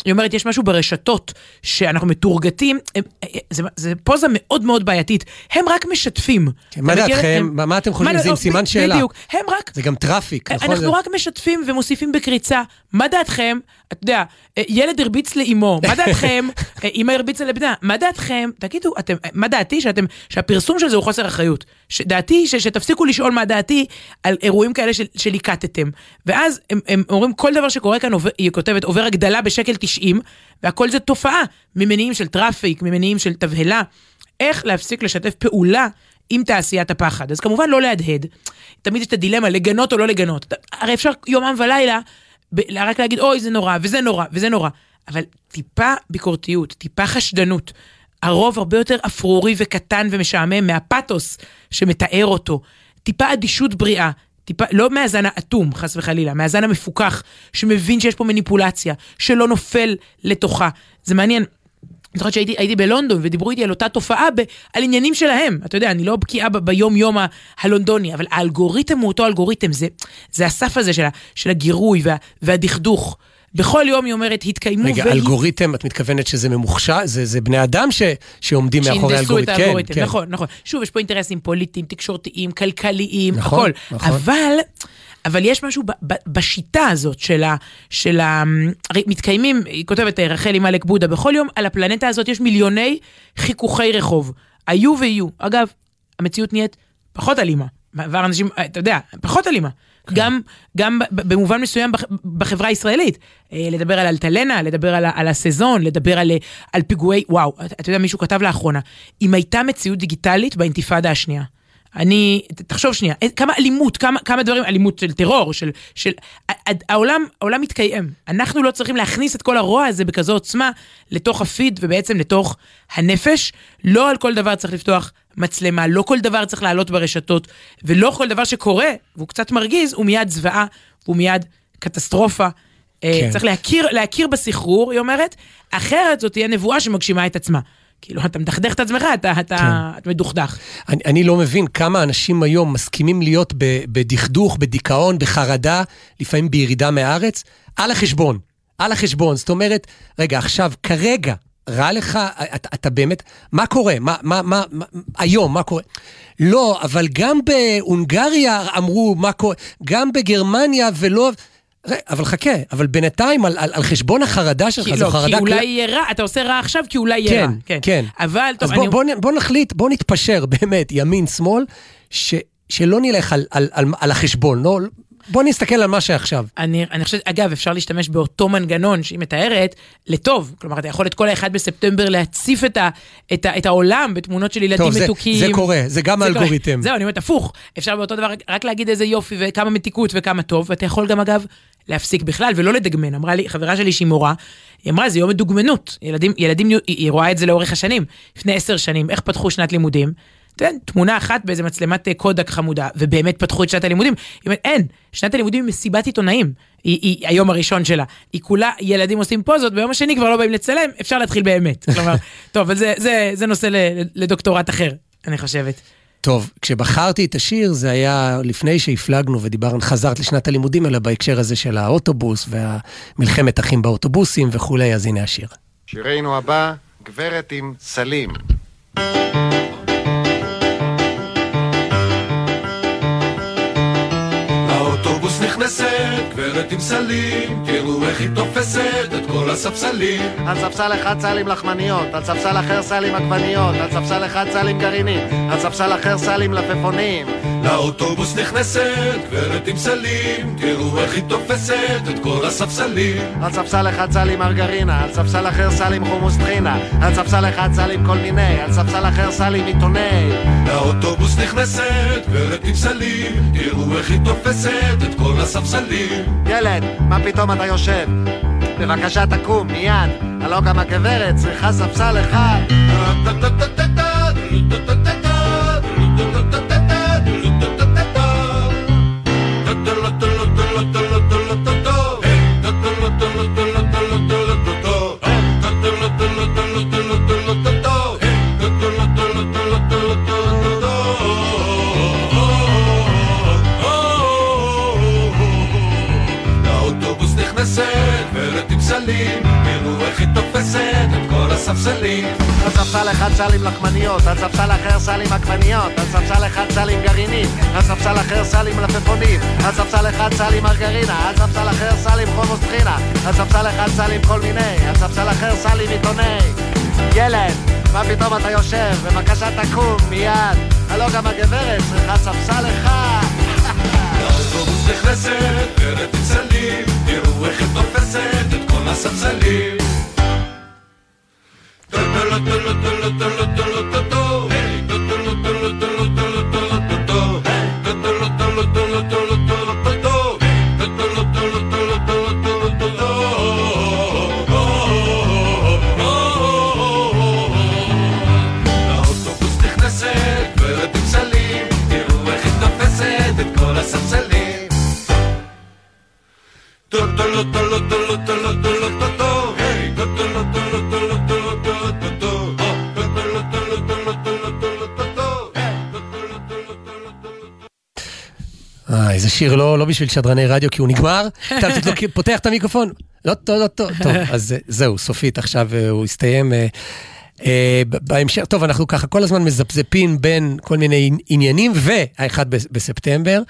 Speaker 2: אה, היא אומרת, יש משהו ברשתות שאנחנו מתורגתים, הם, אה, זה, זה פוזה מאוד מאוד בעייתית, הם רק משתפים.
Speaker 1: כן, מה? דעתכם? מה- מה אתם חושבים? זה עם סימן שאלה.
Speaker 2: בדיוק, הם רק
Speaker 1: זה גם traffic, נכון?
Speaker 2: אנחנו רק משתפים ומוסיפים בקריצה. מה דעתכם? אתה יודע, אה, ילד הרביץ לאימו, מה דעתכם? אה, אמא הרביצה לבנה, מה דעתכם? תגידו, אתם, אה, מה דעתי? שאתם, שהפרסום של זה הוא חוסר אחריות. דעתי, ש- שתפסיקו לשאול מה דעתי על אירועים כאלה של- שליקטתם. ואז הם, הם אומרים, כל דבר שקורה כאן, היא כותבת, עובר הגדלה בשקל 90, והכל זה תופעה, ממניעים של traffic, ממניעים של תבהלה. איך להפסיק לשתף פעולה עם תעשיית הפחד. אז כמובן לא להדהד. תמיד יש את הדילמה, לגנות או לא לגנות. הרי אפשר יומם ולילה ב- רק להגיד, אוי, זה נורא, וזה נורא, וזה נורא. אבל טיפה ביקורתיות, טיפה חשדנות. הרוב הרבה יותר אפרורי וקטן ומשעמם מהפתוס שמתאר אותו. טיפה אדישות בריאה. טיפה, לא מהזן האטום, חס וחלילה, מהזן המפוכח, שמבין שיש פה מניפולציה, שלא נופל לתוכה. זה מעניין. אני זוכרת שהייתי הייתי בלונדון ודיברו איתי על אותה תופעה ב, על עניינים שלהם. אתה יודע, אני לא בקיאה ב- ביום-יום ה- הלונדוני, אבל האלגוריתם הוא אותו אלגוריתם, זה, זה הסף הזה של, ה, של הגירוי וה, והדכדוך. בכל יום היא אומרת, התקיימו
Speaker 1: רגע,
Speaker 2: והי-
Speaker 1: אלגוריתם, את מתכוונת שזה ממוחשב? זה זה בני אדם ש- שעומדים מאחורי
Speaker 2: שהנדסו את
Speaker 1: האלגוריתם? כן, כן.
Speaker 2: נכון, נכון. שוב, יש פה אינטרסים פוליטיים, תקשורתיים, כלכליים,
Speaker 1: נכון,
Speaker 2: הכל.
Speaker 1: נכון.
Speaker 2: אבל, אבל יש משהו ב, ב, בשיטה הזאת של ה... של ה מתקיימים, היא כותבת אה, רחלי מלק בודה, בכל יום על הפלנטה הזאת יש מיליוני חיכוכי רחוב. היו ויהיו. אגב, המציאות נהיית פחות אלימה. מעבר אנשים, אה, אתה יודע, פחות אלימה.
Speaker 1: כן.
Speaker 2: גם, גם במובן מסוים בח- בחברה הישראלית. אה, לדבר על אלטלנה, לדבר על, על הסזון, לדבר על, אה, על פיגועי, וואו, אתה יודע, מישהו כתב לאחרונה, אם הייתה מציאות דיגיטלית באינתיפאדה השנייה. אני, תחשוב שנייה, אה, כמה אלימות, כמה, כמה דברים, אלימות של טרור, של, של, העולם, העולם מתקיים. אנחנו לא צריכים להכניס את כל הרוע הזה בכזו עוצמה לתוך הפיד ובעצם לתוך הנפש. לא על כל דבר צריך לפתוח מצלמה, לא כל דבר צריך לעלות ברשתות, ולא כל דבר שקורה, והוא קצת מרגיז, הוא מיד זוועה, הוא מיד קטסטרופה.
Speaker 1: כן.
Speaker 2: כן. צריך להכיר, להכיר בסחרור, היא אומרת, אחרת זאת תהיה נבואה שמגשימה את עצמה. כאילו, אתה מדכדך את עצמך, אתה, אתה,
Speaker 1: כן.
Speaker 2: אתה מדוכדך.
Speaker 1: אני, אני לא מבין כמה אנשים היום מסכימים להיות בדכדוך, בדיכאון, בחרדה, לפעמים בירידה מהארץ, על החשבון. על החשבון. זאת אומרת, רגע, עכשיו, כרגע, רע לך, אתה, אתה באמת, מה קורה? מה, מה, מה, מה, היום, מה קורה? לא, אבל גם בהונגריה אמרו מה קורה, גם בגרמניה ולא... אבל חכה, אבל בינתיים על, על, על חשבון החרדה שלך,
Speaker 2: כי,
Speaker 1: זו
Speaker 2: לא,
Speaker 1: חרדה...
Speaker 2: כי אולי
Speaker 1: כל-
Speaker 2: יהיה רע, אתה עושה רע עכשיו כי אולי יהיה
Speaker 1: כן,
Speaker 2: רע.
Speaker 1: כן, כן.
Speaker 2: אבל, טוב,
Speaker 1: אז בוא,
Speaker 2: אני...
Speaker 1: בוא, נ- בוא נחליט, בוא נתפשר באמת, ימין, שמאל, ש, שלא נלך על, על, על, על החשבון, לא, בוא נסתכל על מה שעכשיו.
Speaker 2: אני, אני חושבת, אגב, אפשר להשתמש באותו מנגנון שהיא מתארת לטוב. כלומר, אתה יכול את כל האחד בספטמבר להציף את, ה, את, ה, את העולם בתמונות של ילדים
Speaker 1: טוב, זה,
Speaker 2: מתוקים.
Speaker 1: זה קורה, זה גם
Speaker 2: זה קורה.
Speaker 1: האלגוריתם.
Speaker 2: זהו, אני אומרת, הפוך. אפשר באותו דבר רק- רק להגיד איזה יופי וכמה מתיקות וכמה טוב, ואתה יכול גם, אגב, להפסיק בכלל ולא לדגמן. אמרה לי, חברה שלי שהיא מורה, היא אמרה, זה יום מדוגמנות. ילדים, ילדים, היא, רואה את זה לאורך השנים. לפני עשר שנים, איך פתחו שנת לימודים? יודע, תמונה אחת באיזה מצלמת אה, קודק חמודה, ובאמת פתחו את שנת הלימודים. היא אומרת, אין, שנת הלימודים היא מסיבת עיתונאים, היא, היא היום הראשון שלה. היא כולה, ילדים עושים פוזות, ביום השני כבר לא באים לצלם, אפשר להתחיל באמת. כלומר, טוב, אבל זה, זה, זה נושא לדוקטורט אחר, אני חושבת.
Speaker 1: טוב, כשבחרתי את השיר זה היה לפני שהפלגנו ודיברנו, חזרת לשנת הלימודים, אלא בהקשר הזה של האוטובוס והמלחמת אחים באוטובוסים וכולי, אז הנה השיר.
Speaker 4: שירנו הבא, גברת עם סלים.
Speaker 5: לאוטובוס נכנסת, גברת עם סלים, תראו איך היא תופסת את כל הספסלים.
Speaker 4: על ספסל אחד סלים לחמניות, על ספסל אחר סלים עגבניות, על ספסל אחד סלים גרעינים, על ספסל אחר סלים לפפונים.
Speaker 5: לאוטובוס נכנסת, גברת עם סלים, תראו איך היא תופסת את כל הספסלים.
Speaker 4: על ספסל אחד סלים מרגרינה, על ספסל אחר סלים חומוס טחינה, על ספסל אחד סלים כל מיני, על ספסל אחר סלים עיתוני.
Speaker 5: לאוטובוס נכנסת, גברת עם סלים, תראו איך היא תופסת את כל הספסלים.
Speaker 4: ילד, מה פתאום אתה יושב? בבקשה תקום, מיד. הלא גם הגברת צריכה ספסל אחד.
Speaker 5: הספסלים.
Speaker 4: על ספסל אחד סלים לחמניות, על ספסל אחר סלים עגבניות, על ספסל אחד סלים גרעינים, על ספסל אחר סלים לפפונים, על ספסל אחד סלים מרגרינה, על ספסל אחר סלים חומוס טחינה, על ספסל אחד סלים כל מיני, על ספסל אחר סלים עיתוני. ילד, מה פתאום אתה יושב? בבקשה תקום, מיד. הלא גם הגברת צריכה ספסל אחד.
Speaker 5: לאוטובוס נכנסת, גברת עם תראו איך היא תופסת את כל הספסלים. tolo, tolo, tolo, tolo, tolo.
Speaker 1: אה, איזה שיר לא, לא בשביל שדרני רדיו, כי הוא נגמר. אתה פשוט לא- פותח את המיקרופון. לא, טוב, לא, טוב. טוב, אז אה, זהו, סופית, עכשיו אה, הוא הסתיים. אה, בהמשך, טוב, אנחנו ככה כל הזמן מזפזפים בין כל מיני עניינים, והאחד בס- בספטמבר.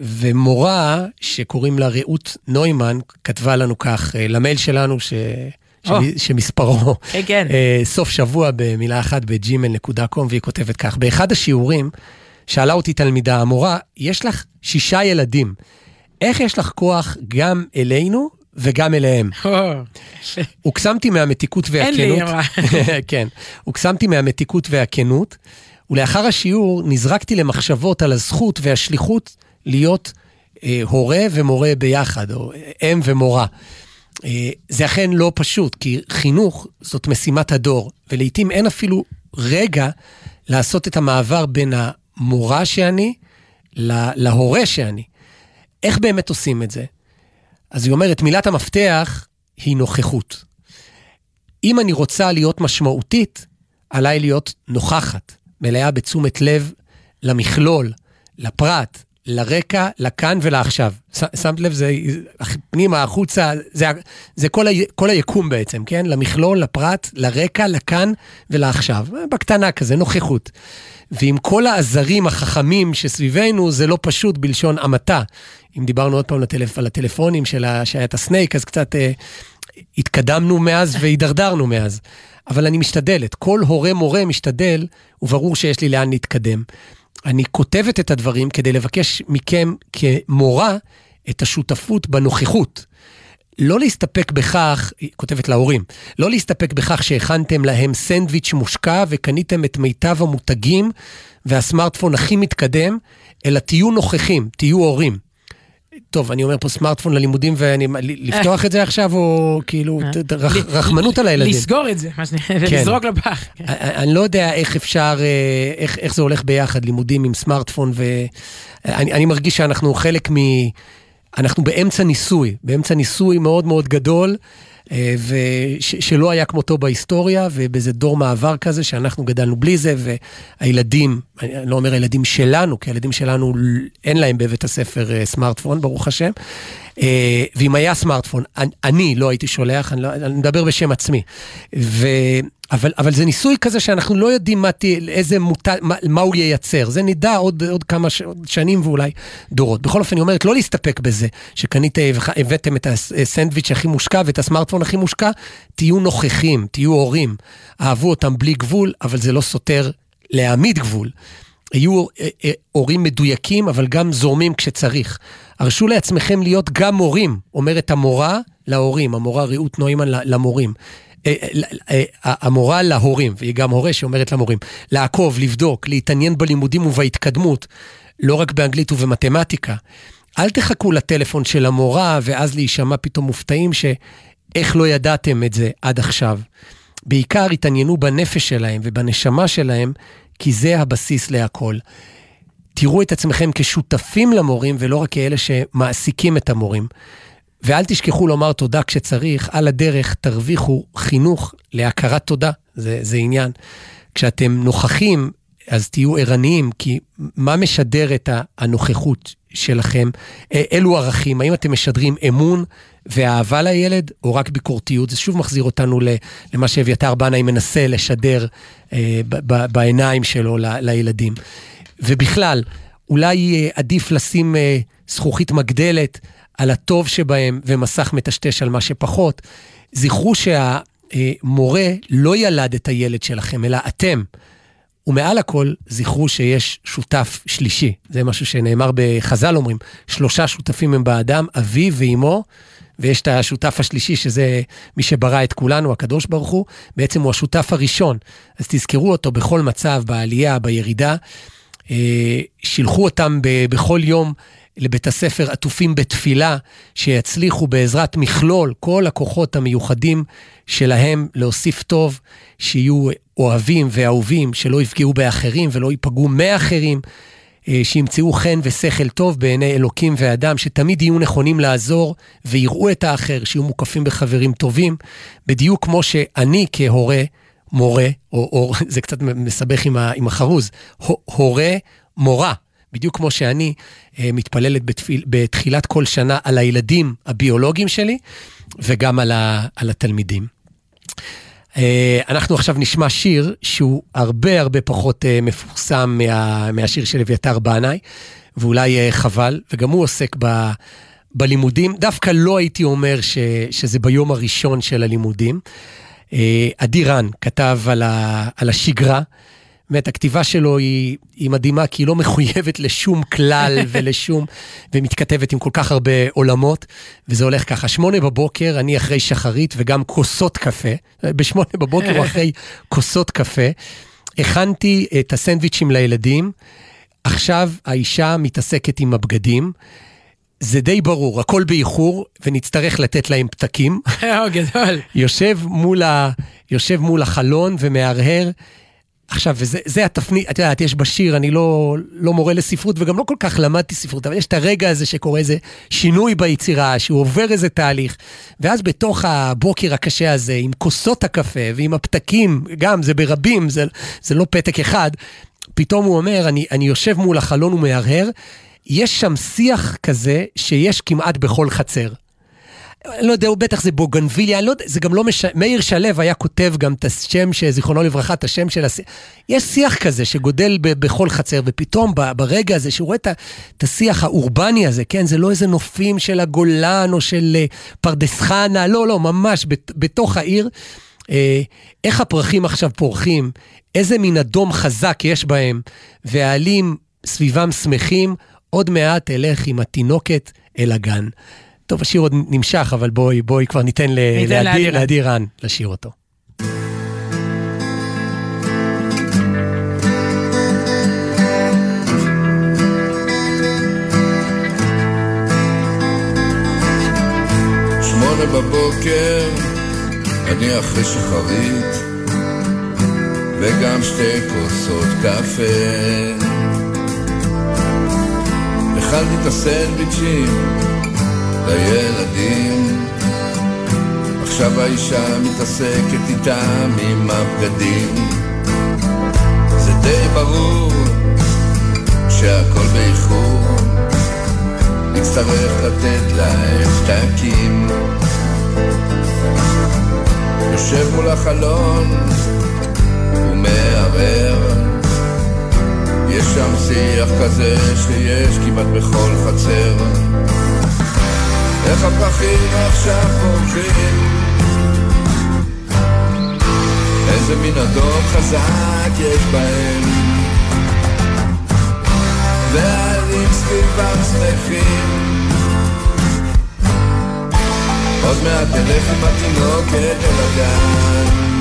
Speaker 1: ומורה שקוראים לה רעות נוימן, כתבה לנו כך, למייל שלנו, ש... שמספרו
Speaker 2: כן,
Speaker 1: סוף שבוע במילה אחת בג'ימל.קום, והיא כותבת כך, באחד השיעורים שאלה אותי תלמידה, המורה, יש לך שישה ילדים, איך יש לך כוח גם אלינו וגם אליהם?
Speaker 2: או,
Speaker 1: הוקסמתי מהמתיקות והכנות. כן, הוקסמתי מהמתיקות והכנות, ולאחר השיעור נזרקתי למחשבות על הזכות והשליחות להיות אה, הורה ומורה ביחד, או אה, אם ומורה. אה, זה אכן לא פשוט, כי חינוך זאת משימת הדור, ולעיתים אין אפילו רגע לעשות את המעבר בין המורה שאני לה- להורה שאני. איך באמת עושים את זה? אז היא אומרת, מילת המפתח היא נוכחות. אם אני רוצה להיות משמעותית, עליי להיות נוכחת, מלאה בתשומת לב למכלול, לפרט, לרקע, לכאן ולעכשיו. שמת לב, זה פנימה, החוצה, זה, זה כל, ה, כל היקום בעצם, כן? למכלול, לפרט, לרקע, לכאן ולעכשיו. בקטנה כזה, נוכחות. ועם כל העזרים החכמים שסביבנו, זה לא פשוט בלשון המעטה. אם דיברנו עוד פעם לטלפ... על הטלפונים של ה... שהיה את הסנייק, אז קצת אה, התקדמנו מאז והידרדרנו מאז. אבל אני משתדלת, כל הורה מורה משתדל, וברור שיש לי לאן להתקדם. אני כותבת את הדברים כדי לבקש מכם כמורה את השותפות בנוכחות. לא להסתפק בכך, היא כותבת להורים, לא להסתפק בכך שהכנתם להם סנדוויץ' מושקע וקניתם את מיטב המותגים והסמארטפון הכי מתקדם, אלא תהיו נוכחים, תהיו הורים. טוב, אני אומר פה סמארטפון ללימודים, ואני... לפתוח את זה עכשיו, או כאילו,
Speaker 2: אה.
Speaker 1: רחמנות על הילדים.
Speaker 2: לסגור את זה, מה שנקרא,
Speaker 1: כן.
Speaker 2: ולזרוק לפח. כן.
Speaker 1: אני אני לא יודע איך אפשר, אה, איך, זה הולך ביחד, לימודים עם סמארטפון, ואני אני מרגיש שאנחנו חלק מ... אנחנו באמצע ניסוי, באמצע ניסוי מאוד מאוד גדול, אה, ושלא היה כמותו בהיסטוריה, ובאיזה דור מעבר כזה, שאנחנו גדלנו בלי זה, והילדים, אני לא אומר הילדים שלנו, כי הילדים שלנו אין להם בבית הספר אה, סמארטפון, ברוך השם. אה, ואם היה סמארטפון, אני, לא הייתי שולח, אני, לא, אני מדבר בשם עצמי. ו, אבל, אבל זה ניסוי כזה שאנחנו לא יודעים מה, איזה מוטל, מה, מה הוא ייצר. זה נדע עוד, עוד כמה ש, עוד שנים ואולי דורות. בכל אופן, היא אומרת, לא להסתפק בזה שקנית, הבאתם את הסנדוויץ' הכי מושקע ואת הסמארטפון הכי מושקע, תהיו נוכחים, תהיו הורים. אהבו אותם בלי גבול, אבל זה לא סותר להעמיד גבול. יהיו אה, אה, הורים מדויקים, אבל גם זורמים כשצריך. הרשו לעצמכם להיות גם מורים, אומרת המורה להורים, המורה רעות נוימן למורים. אה, המורה להורים, והיא גם הורה שאומרת למורים, לעקוב, לבדוק, להתעניין בלימודים ובהתקדמות, לא רק באנגלית ובמתמטיקה. אל תחכו לטלפון של המורה ואז להישמע פתאום מופתעים שאיך לא ידעתם את זה עד עכשיו. בעיקר התעניינו בנפש שלהם ובנשמה שלהם, כי זה הבסיס להכל. תראו את עצמכם כשותפים למורים ולא רק כאלה שמעסיקים את המורים. ואל תשכחו לומר תודה כשצריך, על הדרך תרוויחו חינוך להכרת תודה, זה, זה עניין. כשאתם נוכחים, אז תהיו ערניים, כי מה משדר את הנוכחות שלכם? אילו ערכים? האם אתם משדרים אמון ואהבה לילד, או רק ביקורתיות? זה שוב מחזיר אותנו למה שאביתר בנאי מנסה לשדר אה, בעיניים שלו ל- לילדים. ובכלל, אולי אה, עדיף לשים אה, זכוכית מגדלת על הטוב שבהם ומסך מטשטש על מה שפחות. זכרו שהמורה לא ילד את הילד שלכם, אלא אתם. ומעל הכל, זכרו שיש שותף שלישי. זה משהו שנאמר בחז"ל אומרים, שלושה שותפים הם באדם, אביו ואימו, ויש את השותף השלישי, שזה מי שברא את כולנו, הקדוש ברוך הוא, בעצם הוא השותף הראשון. אז תזכרו אותו בכל מצב, בעלייה, בירידה. אה, שילחו אותם ב- בכל יום לבית הספר עטופים בתפילה, שיצליחו בעזרת מכלול כל הכוחות המיוחדים שלהם להוסיף טוב, שיהיו אוהבים ואהובים, שלא יפגעו באחרים ולא ייפגעו מאחרים, אה, שימצאו חן ושכל טוב בעיני אלוקים ואדם, שתמיד יהיו נכונים לעזור ויראו את האחר, שיהיו מוקפים בחברים טובים, בדיוק כמו שאני כהורה, מורה, או, או זה קצת מסבך עם, ה, עם החרוז, הו- הורה, מורה. בדיוק כמו שאני אה, מתפללת בתפיל, בתחילת כל שנה על הילדים הביולוגיים שלי, וגם על, ה, על התלמידים. אה, אנחנו עכשיו נשמע שיר שהוא הרבה הרבה פחות אה, מפורסם מה, מהשיר של אביתר בנאי, ואולי אה, חבל, וגם הוא עוסק ב, בלימודים. דווקא לא הייתי אומר ש, שזה ביום הראשון של הלימודים. עדי רן כתב על, ה, על השגרה. באמת, הכתיבה שלו היא, היא מדהימה, כי היא לא מחויבת לשום כלל ולשום, ומתכתבת עם כל כך הרבה עולמות, וזה הולך ככה, שמונה בבוקר, אני אחרי שחרית וגם כוסות קפה, בשמונה בבוקר הוא אחרי כוסות קפה, הכנתי את הסנדוויצ'ים לילדים, עכשיו האישה מתעסקת עם הבגדים, זה די ברור, הכל באיחור, ונצטרך לתת להם פתקים.
Speaker 2: או, גדול.
Speaker 1: יושב מול, ה, יושב מול החלון ומהרהר. עכשיו, וזה זה התפנית, את יודעת, יש בשיר, אני לא, לא מורה לספרות וגם לא כל כך למדתי ספרות, אבל יש את הרגע הזה שקורה איזה שינוי ביצירה, שהוא עובר איזה תהליך, ואז בתוך הבוקר הקשה הזה, עם כוסות הקפה ועם הפתקים, גם, זה ברבים, זה, זה לא פתק אחד, פתאום הוא אומר, אני, אני יושב מול החלון ומהרהר, יש שם שיח כזה שיש כמעט בכל חצר. לא יודע, הוא בטח זה בוגנביליה, לא יודע, זה גם לא מש... מאיר שלו היה כותב גם את השם, זיכרונו לברכה, את השם של השיח. יש שיח כזה שגודל ב- בכל חצר, ופתאום ב- ברגע הזה שהוא רואה את השיח האורבני הזה, כן, זה לא איזה נופים של הגולן או של אה, פרדס חנה, לא, לא, ממש בת, בתוך העיר. אה, איך הפרחים עכשיו פורחים, איזה מין אדום חזק יש בהם, והעלים סביבם שמחים, עוד מעט אלך עם התינוקת אל הגן. טוב, השיר עוד נמשך, אבל בואי, בואי כבר ניתן ל-
Speaker 2: ניתן
Speaker 1: לעדי-
Speaker 2: לעדי רן.
Speaker 1: לשיר אותו.
Speaker 6: שמונה בבוקר, אני אחרי שחרית, וגם שתי כוסות קפה. הכנתי את הסנדוויצ'ים לילדים, עכשיו האישה מתעסקת איתם עם הבגדים. זה די ברור שהכל באיחור, נצטרך לתת לה הפתקים. יושב מול החלון ומערער, יש שם שיח כזה שיש כמעט בכל חצר. איך הפרחים עכשיו פורחים איזה מין אדום חזק יש בהם? והעלים סביבם שמחים. עוד מעט תלך עם התינוקת אל הגן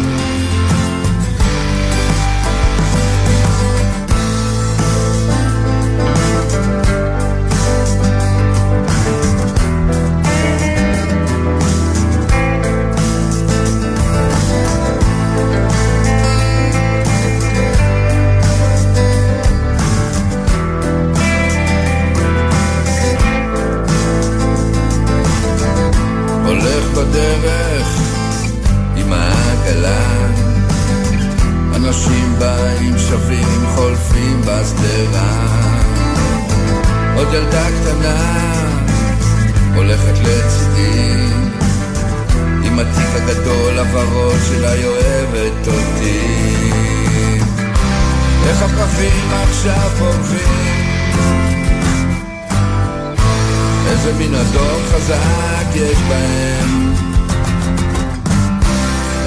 Speaker 6: בדרך עם העגלה אנשים באים שווים חולפים בשדרה. עוד ילדה קטנה הולכת לצידי. עם התיק הגדול הוורוד שלה היא אוהבת אותי. איך הפרחים עכשיו פורחים? איזה מין אדום חזק יש בהם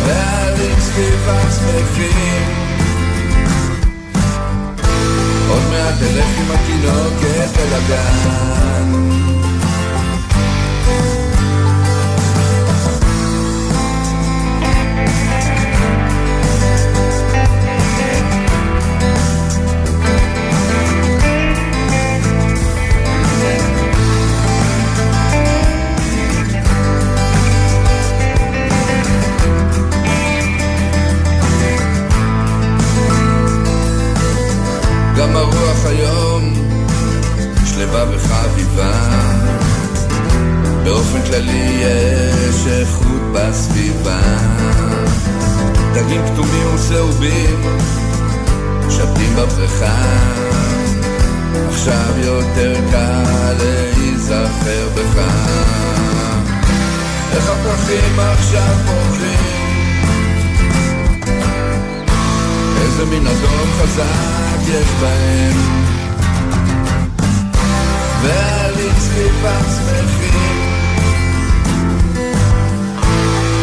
Speaker 6: והעלים סביבם שמחים עוד מעט תלך עם התינוקת אל הגן גם הרוח היום שלווה וחביבה. באופן כללי יש איכות בסביבה. דגים כתומים וצהובים שטים בבריכה. עכשיו יותר קל להיזכר בך. איך הפרחים עכשיו פורחים איזה מין אדום חזק יש בהם. והעלים סביבם שמחים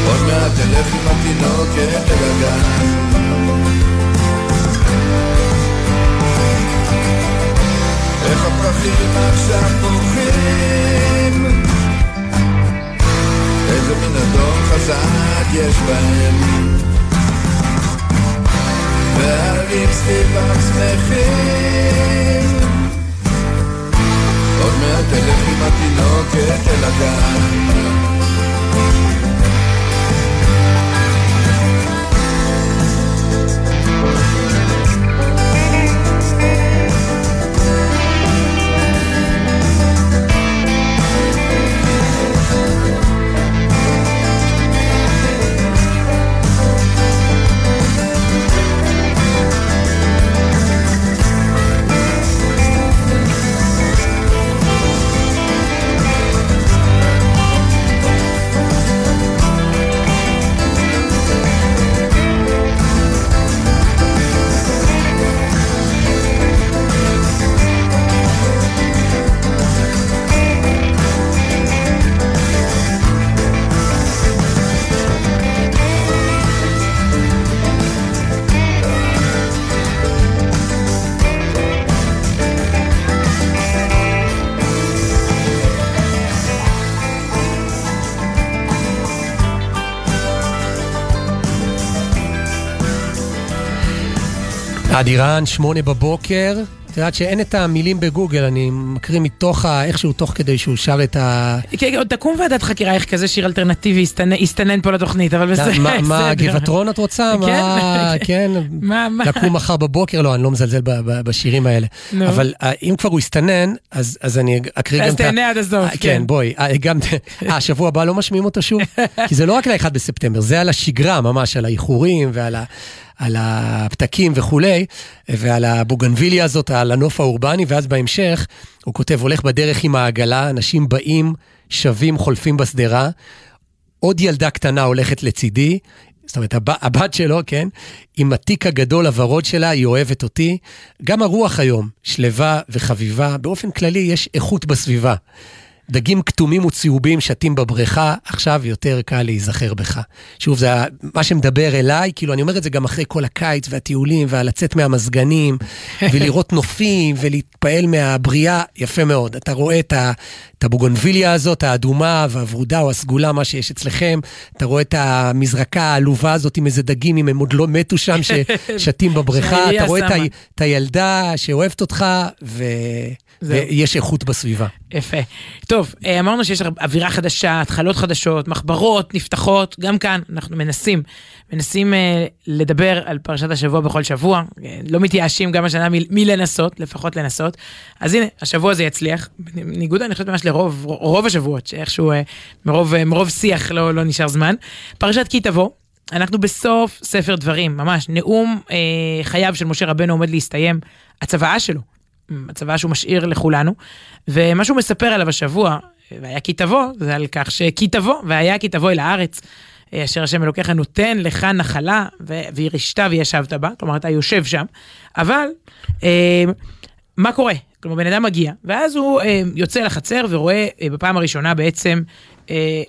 Speaker 6: עוד מעט תלך עם התינוקת אל הגן. איך הפרחים עכשיו פורחים איזה מין אדום חזק יש בהם והעלים סביבם שמחים עוד מעט תלך עם התינוקת אל הגן
Speaker 1: אדירן, שמונה בבוקר, את יודעת שאין את המילים בגוגל, אני מקריא מתוך ה... איכשהו תוך כדי שהוא שר את ה...
Speaker 2: כן, עוד תקום ועדת חקירה איך כזה שיר אלטרנטיבי יסתנן- פה לתוכנית, אבל בסדר.
Speaker 1: מה-. גבעתרון את רוצה?
Speaker 2: כן,
Speaker 1: מה, כן.
Speaker 2: מה, מה?
Speaker 1: לקום מחר בבוקר? לא, אני לא מזלזל בשירים האלה. אבל אה, אם כבר הוא יסתנן, אז אז אני אקריא גם
Speaker 2: אז
Speaker 1: את ה...
Speaker 2: תהנה עד הסוף,
Speaker 1: אה,
Speaker 2: כן.
Speaker 1: כן, בואי. אה, גם... אה, השבוע הבא לא משמיעים אותו שוב? כי זה לא רק ל-1 בספטמבר, זה על השגרה ממש, על האיחורים ועל ה... על הפתקים וכולי, ועל הבוגנביליה הזאת, על הנוף האורבני, ואז בהמשך הוא כותב, הולך בדרך עם העגלה, אנשים באים, שבים, חולפים בשדרה, עוד ילדה קטנה הולכת לצידי, זאת אומרת, הב, הבת שלו, כן, עם התיק הגדול הוורוד שלה, היא אוהבת אותי. גם הרוח היום, שלווה וחביבה, באופן כללי יש איכות בסביבה. דגים כתומים וצהובים שתים בבריכה, עכשיו יותר קל להיזכר בך. שוב, זה מה שמדבר אליי, כאילו, אני אומר את זה גם אחרי כל הקיץ והטיולים, והלצאת מהמזגנים, ולראות נופים, ולהתפעל מהבריאה, יפה מאוד. אתה רואה את, ה, את הבוגונביליה הזאת, האדומה והוורודה או הסגולה, מה שיש אצלכם, אתה רואה את המזרקה העלובה הזאת עם איזה דגים, אם הם עוד לא מתו שם, ששתים בבריכה, אתה רואה את, ה. את הילדה שאוהבת אותך, ו... ויש איכות בסביבה.
Speaker 2: יפה. טוב, אה, אמרנו שיש אווירה חדשה, התחלות חדשות, מחברות נפתחות, גם כאן אנחנו מנסים, מנסים אה, לדבר על פרשת השבוע בכל שבוע, אה, לא מתייאשים גם השנה מלנסות, לפחות לנסות. אז הנה, השבוע זה יצליח, בניגוד אני חושבת ממש לרוב, רוב השבועות, שאיכשהו מרוב, מרוב שיח לא, לא נשאר זמן. פרשת כי תבוא. אנחנו בסוף ספר דברים, ממש, נאום אה, חייו של משה רבנו עומד להסתיים, הצוואה שלו, הצוואה שהוא משאיר לכולנו, ומה שהוא מספר עליו השבוע, והיה כי תבוא, זה על כך שכי תבוא, והיה כי תבוא אל הארץ, אשר השם אלוקיך נותן לך נחלה, וירשת וישבת בה, כלומר אתה יושב שם, אבל אה, מה קורה? כלומר בן אדם מגיע, ואז הוא אה, יוצא לחצר ורואה אה, בפעם הראשונה בעצם אה,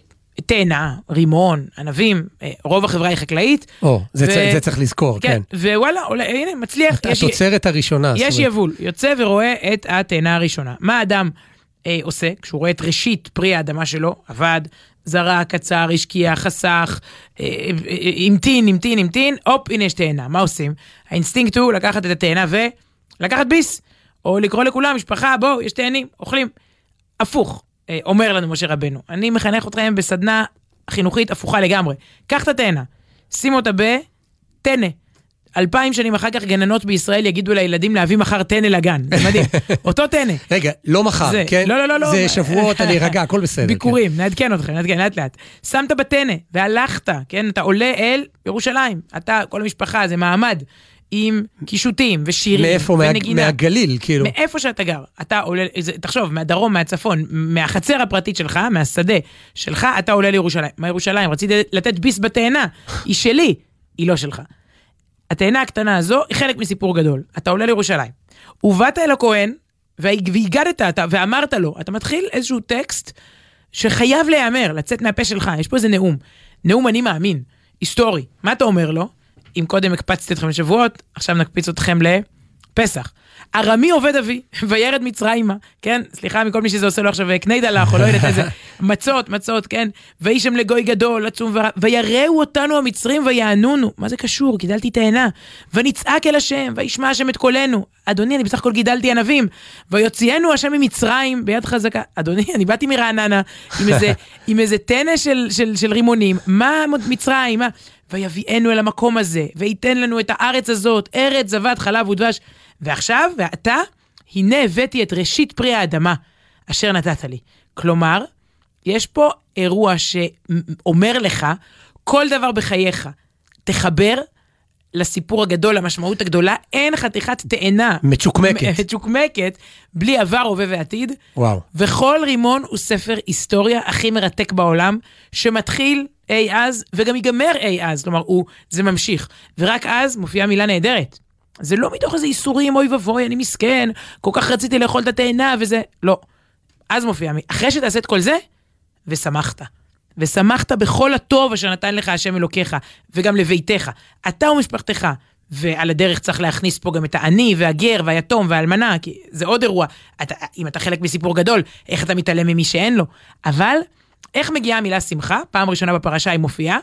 Speaker 2: תאנה, רימון, ענבים, אה, רוב החברה היא חקלאית.
Speaker 1: או, זה,
Speaker 2: ו-
Speaker 1: צ- זה צריך לזכור, כן.
Speaker 2: וואלה, עולה, הנה, מצליח. יש-
Speaker 1: התוצרת הראשונה.
Speaker 2: יש יבול, יוצא ורואה את התאנה הראשונה. מה האדם אה, עושה כשהוא רואה את ראשית פרי האדמה שלו? עבד, זרע, קצר, השקיע, חסך, אה, אה, המתין, המתין, המתין, הופ, הנה יש תאנה. מה עושים? האינסטינקט הוא לקחת את התאנה ולקחת ביס, או לקרוא לכולם, משפחה, בואו, יש תאנים, אוכלים. הפוך, אומר לנו משה רבנו. אני מחנך אתכם בסדנה חינוכית הפוכה לגמרי. קח את התאנה, שים אותה בטנא. אלפיים שנים אחר כך גננות בישראל יגידו לילדים להביא מחר טנא לגן, זה מדהים. אותו טנא.
Speaker 1: רגע, לא מחר,
Speaker 2: זה-
Speaker 1: כן?
Speaker 2: לא, לא, לא, לא.
Speaker 1: זה שבועות, אני ארגע, הכל בסדר. כן.
Speaker 2: ביקורים, נעדכן אתכם, נעדכן לאט לאט. שמת בטנא והלכת, כן? אתה עולה אל ירושלים. אתה, כל המשפחה, זה מעמד עם קישוטים ושירים
Speaker 1: מאיפה?
Speaker 2: ונגינה.
Speaker 1: מהגליל, כאילו.
Speaker 2: מאיפה שאתה גר, אתה עולה, זה- תחשוב, מהדרום, מהצפון, מהחצר הפרטית שלך, מהשדה שלך, אתה עולה לירושלים. מה ירושלים? רציתי לתת ביס בתאנה, היא שלי, היא לא שלך. התאנה הקטנה הזו היא חלק מסיפור גדול. אתה עולה לירושלים. ובאת אל הכהן, והג- והגדת אתה, ואמרת לו, אתה מתחיל איזשהו טקסט שחייב להיאמר, לצאת מהפה שלך, יש פה איזה נאום. נאום אני מאמין, היסטורי. מה אתה אומר לו? אם קודם הקפצתי אתכם לשבועות, עכשיו נקפיץ אתכם לפסח. ארמי עובד אבי, וירד מצרימה, כן? סליחה מכל מי שזה עושה לו עכשיו קני דלח, או לא יודעת איזה, מצות, מצות, כן? ויהי שם לגוי גדול, עצום ורב, ויראו אותנו המצרים ויענונו. מה זה קשור? גידלתי תאנה. ונצעק אל השם, וישמע השם את קולנו. אדוני, אני בסך הכל גידלתי ענבים. ויוציאנו השם ממצרים ביד חזקה. אדוני, אני באתי מרעננה עם איזה, עם איזה טנא של, של, של רימונים. מה מצרים? מה? ויביאנו אל המקום הזה, וייתן לנו את הארץ הזאת, ארץ זבת חלב ודבש. ועכשיו, ועתה, הנה הבאתי את ראשית פרי האדמה, אשר נתת לי. כלומר, יש פה אירוע שאומר לך, כל דבר בחייך, תחבר לסיפור הגדול, למשמעות הגדולה, אין חתיכת תאנה.
Speaker 1: מצ'וקמקת.
Speaker 2: מצ'וקמקת, בלי עבר, הווה ועתיד.
Speaker 1: וואו.
Speaker 2: וכל רימון הוא ספר היסטוריה הכי מרתק בעולם, שמתחיל אי אז, וגם ייגמר אי אז, כלומר, הוא, זה ממשיך. ורק אז מופיעה מילה נהדרת. זה לא מתוך איזה איסורים, אוי ואבוי, אני מסכן, כל כך רציתי לאכול את התאנה וזה, לא. אז מופיע, אחרי שתעשה את כל זה, ושמחת. ושמחת בכל הטוב אשר נתן לך השם אלוקיך, וגם לביתך. אתה ומשפחתך. ועל הדרך צריך להכניס פה גם את העני והגר והיתום והאלמנה, כי זה עוד אירוע. אתה, אם אתה חלק מסיפור גדול, איך אתה מתעלם ממי שאין לו. אבל, איך מגיעה המילה שמחה? פעם ראשונה בפרשה היא מופיעה.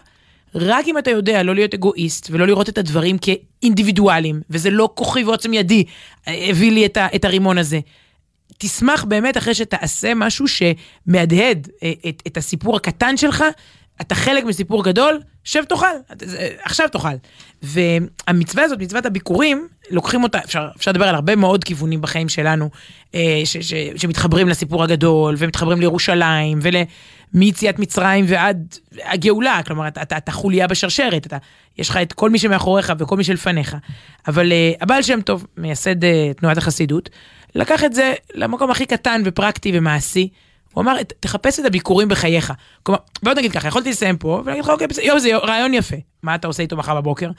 Speaker 2: רק אם אתה יודע לא להיות אגואיסט ולא לראות את הדברים כאינדיבידואלים, וזה לא כוחי ועוצם ידי אה, הביא לי את, ה, את הרימון הזה. תשמח באמת אחרי שתעשה משהו שמהדהד אה, את, את הסיפור הקטן שלך, אתה חלק מסיפור גדול, שב תאכל, עכשיו תאכל. והמצווה הזאת, מצוות הביקורים, לוקחים אותה, אפשר, אפשר לדבר על הרבה מאוד כיוונים בחיים שלנו, אה, ש, ש, שמתחברים לסיפור הגדול, ומתחברים לירושלים, ומיציאת מצרים ועד הגאולה, כלומר, אתה, אתה, אתה חוליה בשרשרת, אתה, יש לך את כל מי שמאחוריך וכל מי שלפניך. אבל אה, הבעל שם טוב, מייסד אה, תנועת החסידות, לקח את זה למקום הכי קטן ופרקטי ומעשי. הוא אמר, "ת- תחפש את הביקורים בחייך. כלומר, בוא נגיד ככה, יכולתי לסיים פה ולהגיד לך, אוקיי, בסדר, יואו, זה רעיון יפה. מה אתה עושה איתו מחר בבוקר?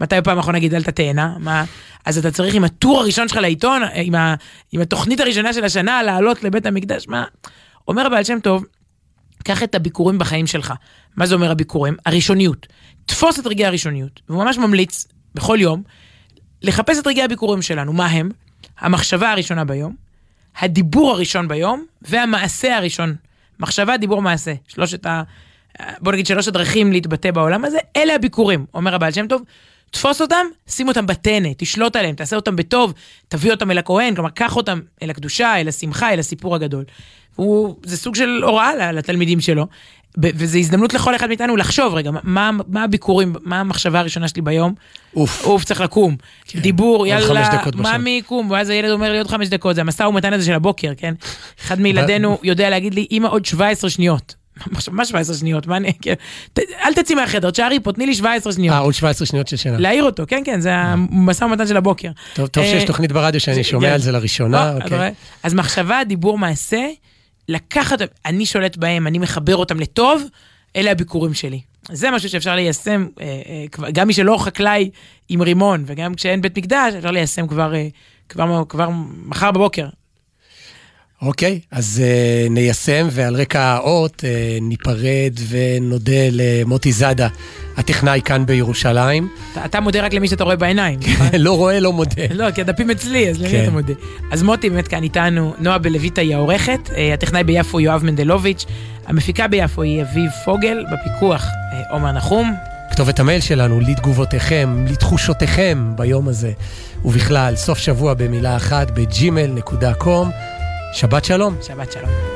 Speaker 2: מתי בפעם האחרונה גידלת תאנה? מה... אז אתה צריך עם הטור הראשון שלך לעיתון, עם, ה... עם התוכנית הראשונה של השנה, לעלות לבית המקדש, מה? אומר הבעל שם טוב, קח את הביקורים בחיים שלך. מה זה אומר הביקורים? הראשוניות. תפוס את רגעי הראשוניות. והוא ממש ממליץ, בכל יום, לחפש את רגעי הביקורים שלנו. מה הם? המחשבה הראשונה ביום, הדיבור הראשון ביום, והמעשה הראשון. מחשבה, דיבור, מעשה. שלושת ה... בוא נגיד שלוש הדרכים להתבטא בעולם הזה, אלה הביקורים, אומר הבעל שם טוב. תפוס אותם, שים אותם בטנא, תשלוט עליהם, תעשה אותם בטוב, תביא אותם אל הכהן, כלומר, קח אותם אל הקדושה, אל השמחה, אל הסיפור הגדול. הוא, זה סוג של הוראה לתלמידים שלו, וזו הזדמנות לכל אחד מאיתנו לחשוב, רגע, מה, מה הביכורים, מה המחשבה הראשונה שלי ביום?
Speaker 1: אוף.
Speaker 2: אוף, צריך לקום. דיבור,
Speaker 1: עוד
Speaker 2: יאללה,
Speaker 1: בשעון.
Speaker 2: ממי יקום, ואז הילד אומר לי עוד חמש דקות, זה המשא ומתן הזה של הבוקר, כן? אחד מילדינו יודע להגיד לי, אמא, עוד 17 שניות. מה 17 שניות? מה אני... כן. אל תצאי מהחדר, תשארי פה, תני לי 17 שניות.
Speaker 1: אה, עוד 17 שניות של שינה.
Speaker 2: להעיר אותו, כן, כן, זה המשא ומתן של הבוקר.
Speaker 1: טוב, טוב
Speaker 2: אה,
Speaker 1: שיש תוכנית ברדיו שאני שומע
Speaker 2: כן.
Speaker 1: על זה לראשונה. אוקיי.
Speaker 2: אז מחשבה, דיבור, מעשה, לקחת, אני שולט בהם, אני מחבר אותם לטוב, אלה הביקורים שלי. זה משהו שאפשר ליישם, אה, אה, גם מי שלא חקלאי עם רימון, וגם כשאין בית מקדש, אפשר ליישם כבר, אה, כבר, כבר מחר בבוקר.
Speaker 1: אוקיי, אז uh, ניישם, ועל רקע האות uh, ניפרד ונודה למוטי זאדה, הטכנאי כאן בירושלים.
Speaker 2: אתה, מודה רק למי שאתה רואה בעיניים. נכון?
Speaker 1: לא רואה, לא מודה.
Speaker 2: לא, כי הדפים אצלי, אז למי
Speaker 1: כן.
Speaker 2: אתה מודה? אז מוטי באמת כאן איתנו, נועה בלויטה היא העורכת, אה, הטכנאי ביפו יואב מנדלוביץ', המפיקה ביפו היא אביב פוגל, בפיקוח אה, עומר נחום.
Speaker 1: כתובת המייל שלנו, לתגובותיכם, לתחושותיכם ביום הזה, ובכלל, סוף שבוע במילה אחת, בג'ימל.קום. שבת שלום.
Speaker 2: שבת שלום.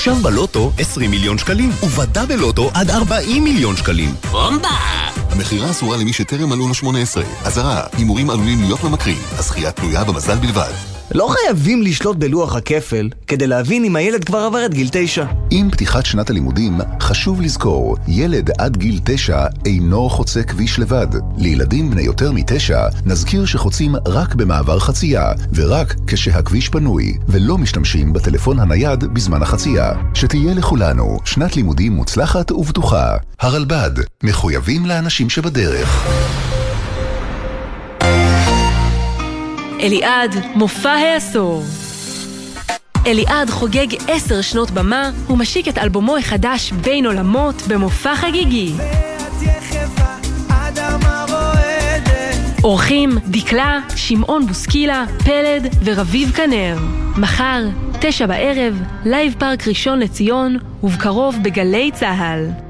Speaker 7: עכשיו בלוטו 20 מיליון שקלים, ובדאבל לוטו עד 40 מיליון שקלים. בומבה!
Speaker 8: המכירה אסורה למי שטרם מלאו לו 18. אזהרה, הימורים עלולים להיות ממכרים. הזכייה תלויה במזל בלבד.
Speaker 9: לא חייבים לשלוט בלוח הכפל כדי להבין אם הילד כבר עבר את גיל תשע.
Speaker 8: עם פתיחת שנת הלימודים, חשוב לזכור, ילד עד גיל תשע אינו חוצה כביש לבד. לילדים בני יותר מתשע, נזכיר שחוצים רק במעבר חצייה, ורק כשהכביש פנוי, ולא משתמשים בטלפון הנייד בזמן החצייה. שתהיה לכולנו שנת לימודים מוצלחת ובטוחה. הרלב"ד, מחויבים לאנשים שבדרך.
Speaker 10: אליעד, מופע העשור.
Speaker 11: אליעד חוגג עשר שנות במה ומשיק את אלבומו החדש בין עולמות במופע חגיגי. אורחים דקלה, שמעון בוסקילה, פלד ורביב כנר. מחר, תשע בערב, לייב פארק ראשון לציון, ובקרוב בגלי צה"ל.